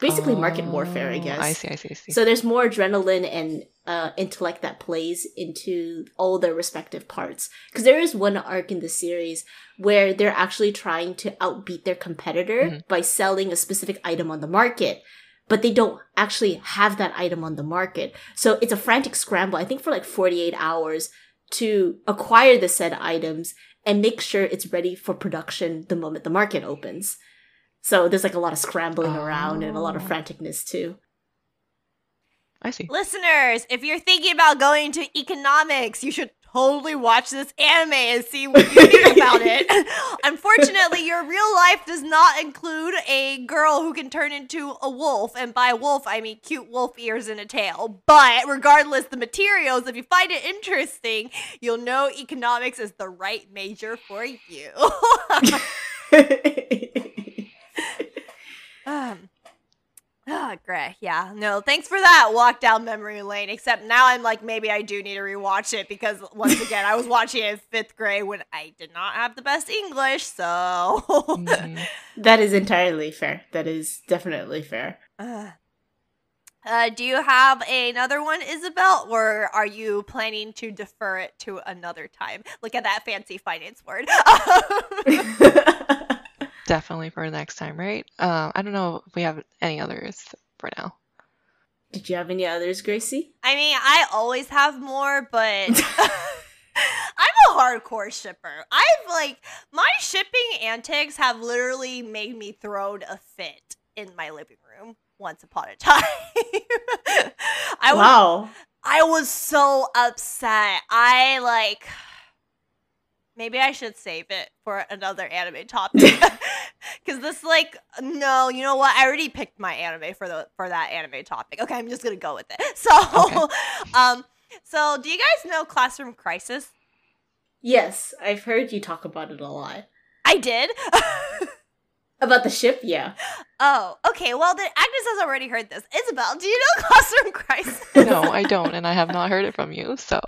S3: basically market warfare, I
S2: Oh,
S3: guess.
S2: I see, I see, I see.
S3: So there's more adrenaline and uh, intellect that plays into all their respective parts. Because there is one arc in the series where they're actually trying to outbeat their competitor
S2: Mhm.
S3: by selling a specific item on the market. But they don't actually have that item on the market. So it's a frantic scramble, I think for like 48 hours to acquire the said items and make sure it's ready for production the moment the market opens. So there's like a lot of scrambling around and a lot of
S2: Oh.
S3: franticness too.
S2: I see.
S1: Listeners, if you're thinking about going to economics, you should totally watch this anime and see what you think about it. Unfortunately, your real life does not include a girl who can turn into a wolf, and by wolf, I mean cute wolf ears and a tail. But regardless the materials, if you find it interesting, you'll know economics is the right major for you. um, Ah, great. Yeah. No, thanks for that walk down memory lane. Except now I'm like, maybe I do need to rewatch it because once again, I was watching it in fifth grade when I did not have the best English. So,
S2: Mhm.
S3: that is entirely fair. That is definitely fair.
S1: uh, uh, do you have another one, Isabelle, or are you planning to defer it to another time? Look at that fancy finance word.
S2: Definitely for next time, right? Um, I don't know if we have any others for now.
S3: Did you have any others, Gracie?
S1: I mean, I always have more, but I'm a hardcore shipper. I've like my shipping antics have literally made me throw a fit in my living room once upon a time. I was
S3: wow.
S1: I was so upset. I like maybe I should save it for another anime topic. Cause this like no, you know what? I already picked my anime for the for that anime topic. Okay, I'm just gonna go with it. So
S2: Okay.
S1: um so do you guys know Classroom Crisis?
S3: Yes, I've heard you talk about it a lot.
S1: I did.
S3: About the ship, yeah.
S1: oh, okay. Well then Agnes has already heard this. Isabelle, do you know Classroom Crisis?
S2: No, I don't, and I have not heard it from you. So,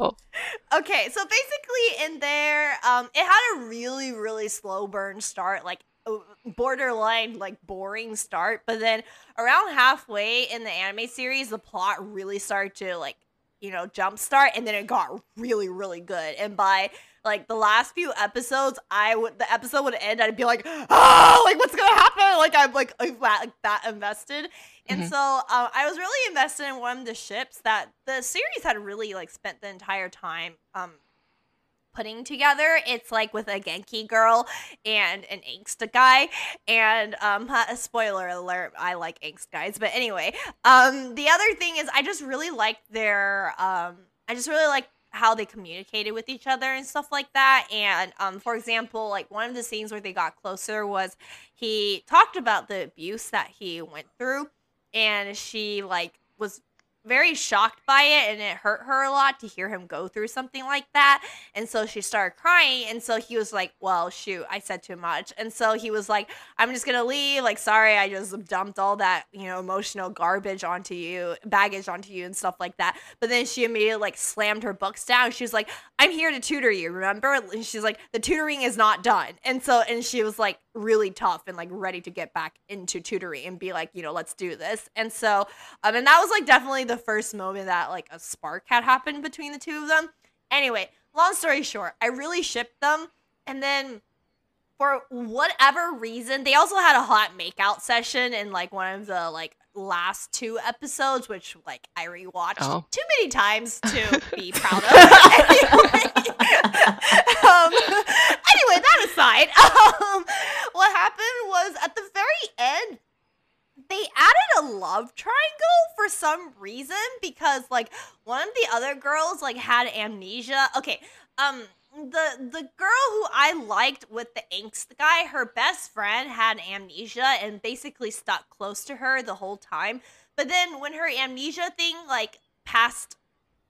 S1: Okay, so basically in there, um, it had a really, really slow burn start, like uh, borderline like boring start, but then around halfway in the anime series, the plot really started to like, you know, jumpstart, and then it got really, really good. And by like the last few episodes, I would the episode would end, I'd be like, oh, like what's gonna happen? Like I'm like like that, like, that invested. And
S2: Mhm.
S1: so uh, I was really invested in one of the ships that the series had really like spent the entire time um putting together. It's like with a Genki girl and an angst guy. And um a spoiler alert, I like angst guys. But anyway, um the other thing is I just really like their um I just really like how they communicated with each other and stuff like that. And um for example, like one of the scenes where they got closer was he talked about the abuse that he went through and she like was very shocked by it and it hurt her a lot to hear him go through something like that and so she started crying and so he was like well shoot i said too much. And so he was like i'm just gonna leave like sorry i just dumped all that you know emotional garbage onto you baggage onto you and stuff like that. But then she immediately like slammed her books down. She was like i'm here to tutor you remember? And she's like the tutoring is not done. And so and she was like really tough and like ready to get back into tutoring and be like you know let's do this. And so um and that was like definitely the first moment that like a spark had happened between the two of them. Anyway, long story short, I really shipped them, and then for whatever reason, they also had a hot makeout session in like one of the like last two episodes, which like I rewatched
S2: Oh.
S1: too many times to be proud of. anyway, um, anyway, that aside, um, what happened was at the very end, they added a love triangle for some reason because like one of the other girls like had amnesia. Okay, um the the girl who I liked with the angst guy, her best friend had amnesia and basically stuck close to her the whole time. But then when her amnesia thing like passed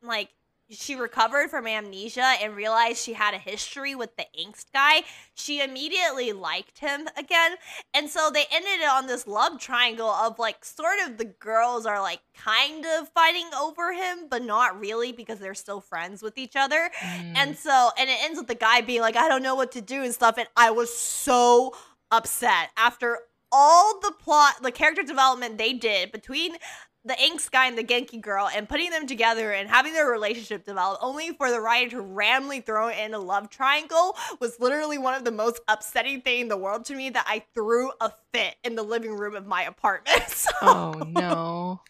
S1: like she recovered from amnesia and realized she had a history with the angst guy, she immediately liked him again. And so they ended it on this love triangle of like sort of the girls are like kind of fighting over him, but not really because they're still friends with each other.
S2: Mm.
S1: And so, and it ends with the guy being like, I don't know what to do and stuff. And I was so upset after all the plot, the character development they did between the angst guy and the Genki girl and putting them together and having their relationship develop only for the writer to randomly throw in a love triangle was literally one of the most upsetting thing in the world to me that I threw a fit in the living room of my apartment. So,
S2: oh no.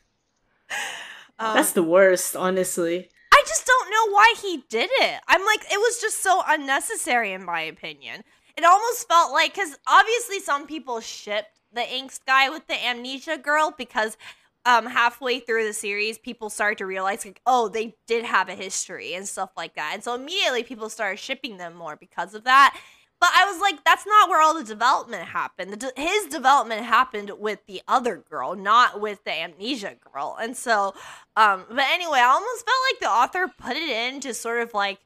S1: um,
S3: That's the worst, honestly.
S1: I just don't know why he did it. I'm like, it was just so unnecessary, in my opinion. It almost felt like, because obviously some people shipped the angst guy with the amnesia girl because um halfway through the series people started to realize like oh they did have a history and stuff like that. And so immediately people started shipping them more because of that. But i was like that's not where all the development happened. The de- his development happened with the other girl not with the amnesia girl. And so um but anyway i almost felt like the author put it in to sort of like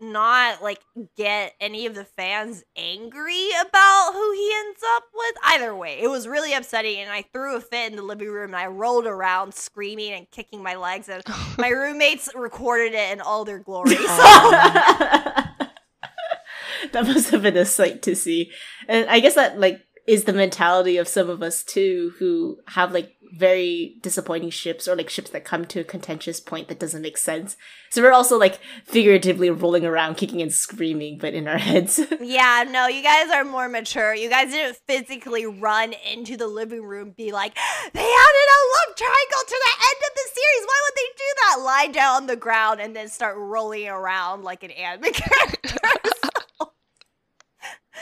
S1: not like get any of the fans angry about who he ends up with. Either way, it was really upsetting, and I threw a fit in the living room and I rolled around screaming and kicking my legs, and my roommates recorded it in all their glory. So
S3: that must have been a sight to see. And I guess that like is the mentality of some of us too who have like very disappointing ships or like ships that come to a contentious point that doesn't make sense. So we're also like figuratively rolling around kicking and screaming but in our heads.
S1: yeah, no, you guys are more mature. You guys didn't physically run into the living room, be like, they added a love triangle to the end of the series. Why would they do that? Lie down on the ground and then start rolling around like an anime character.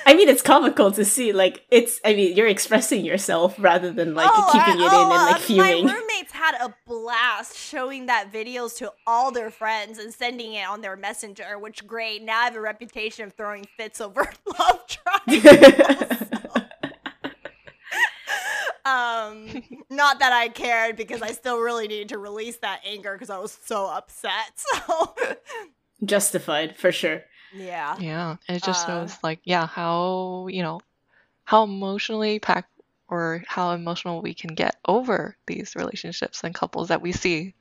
S3: I mean it's comical to see like it's I mean you're expressing yourself rather than like
S1: Oh,
S3: keeping
S1: I-
S3: it
S1: oh,
S3: in and
S1: uh,
S3: like fuming.
S1: My roommates had a blast showing that videos to all their friends and sending it on their messenger, which great. Now I have a reputation of throwing fits over love triangles. um, not that I cared because I still really needed to release that anger because I was so upset. So
S3: Justified for sure.
S1: Yeah.
S2: Yeah, and it just
S1: Uh,
S2: shows like yeah how you know how emotionally packed or how emotional we can get over these relationships and couples that we see.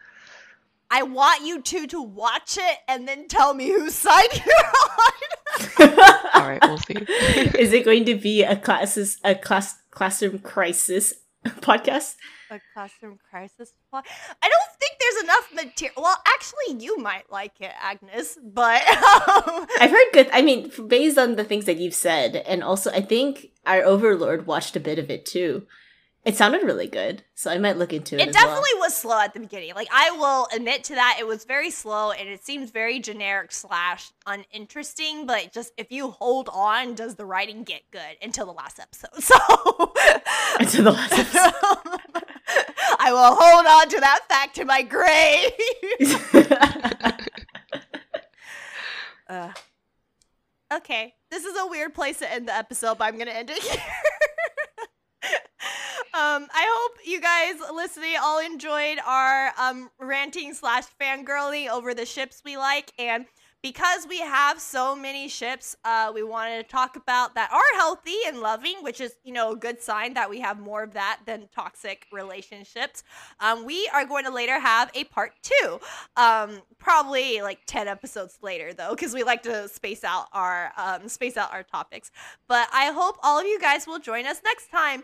S1: I want you two to watch it and then tell me whose side you're on.
S2: All right, we'll see.
S3: Is it going to be a classes a class classroom crisis podcast?
S1: A classroom crisis plot. I don't think there's enough material. Well, actually, you might like it, Agnes, but um,
S3: I've heard good. I mean, based on the things that you've said, and also I think our overlord watched a bit of it too. It sounded really good, so I might look into it.
S1: it
S3: as well.
S1: definitely was slow at the beginning. Like I will admit to that, it was very slow and it seems very generic slash uninteresting. But just if you hold on, does the writing get good until the last episode? So
S3: Until the last episode.
S1: I will hold on to that fact to my grave. Ugh. Okay, this is a weird place to end the episode, but I'm gonna end it here. Um, I hope you guys listening all enjoyed our um ranting slash fangirling over the ships we like, and because we have so many ships, uh, we wanted to talk about that are healthy and loving, which is you know a good sign that we have more of that than toxic relationships. Um, we are going to later have a part two, um, probably like ten episodes later though, because we like to space out our um, space out our topics. But I hope all of you guys will join us next time.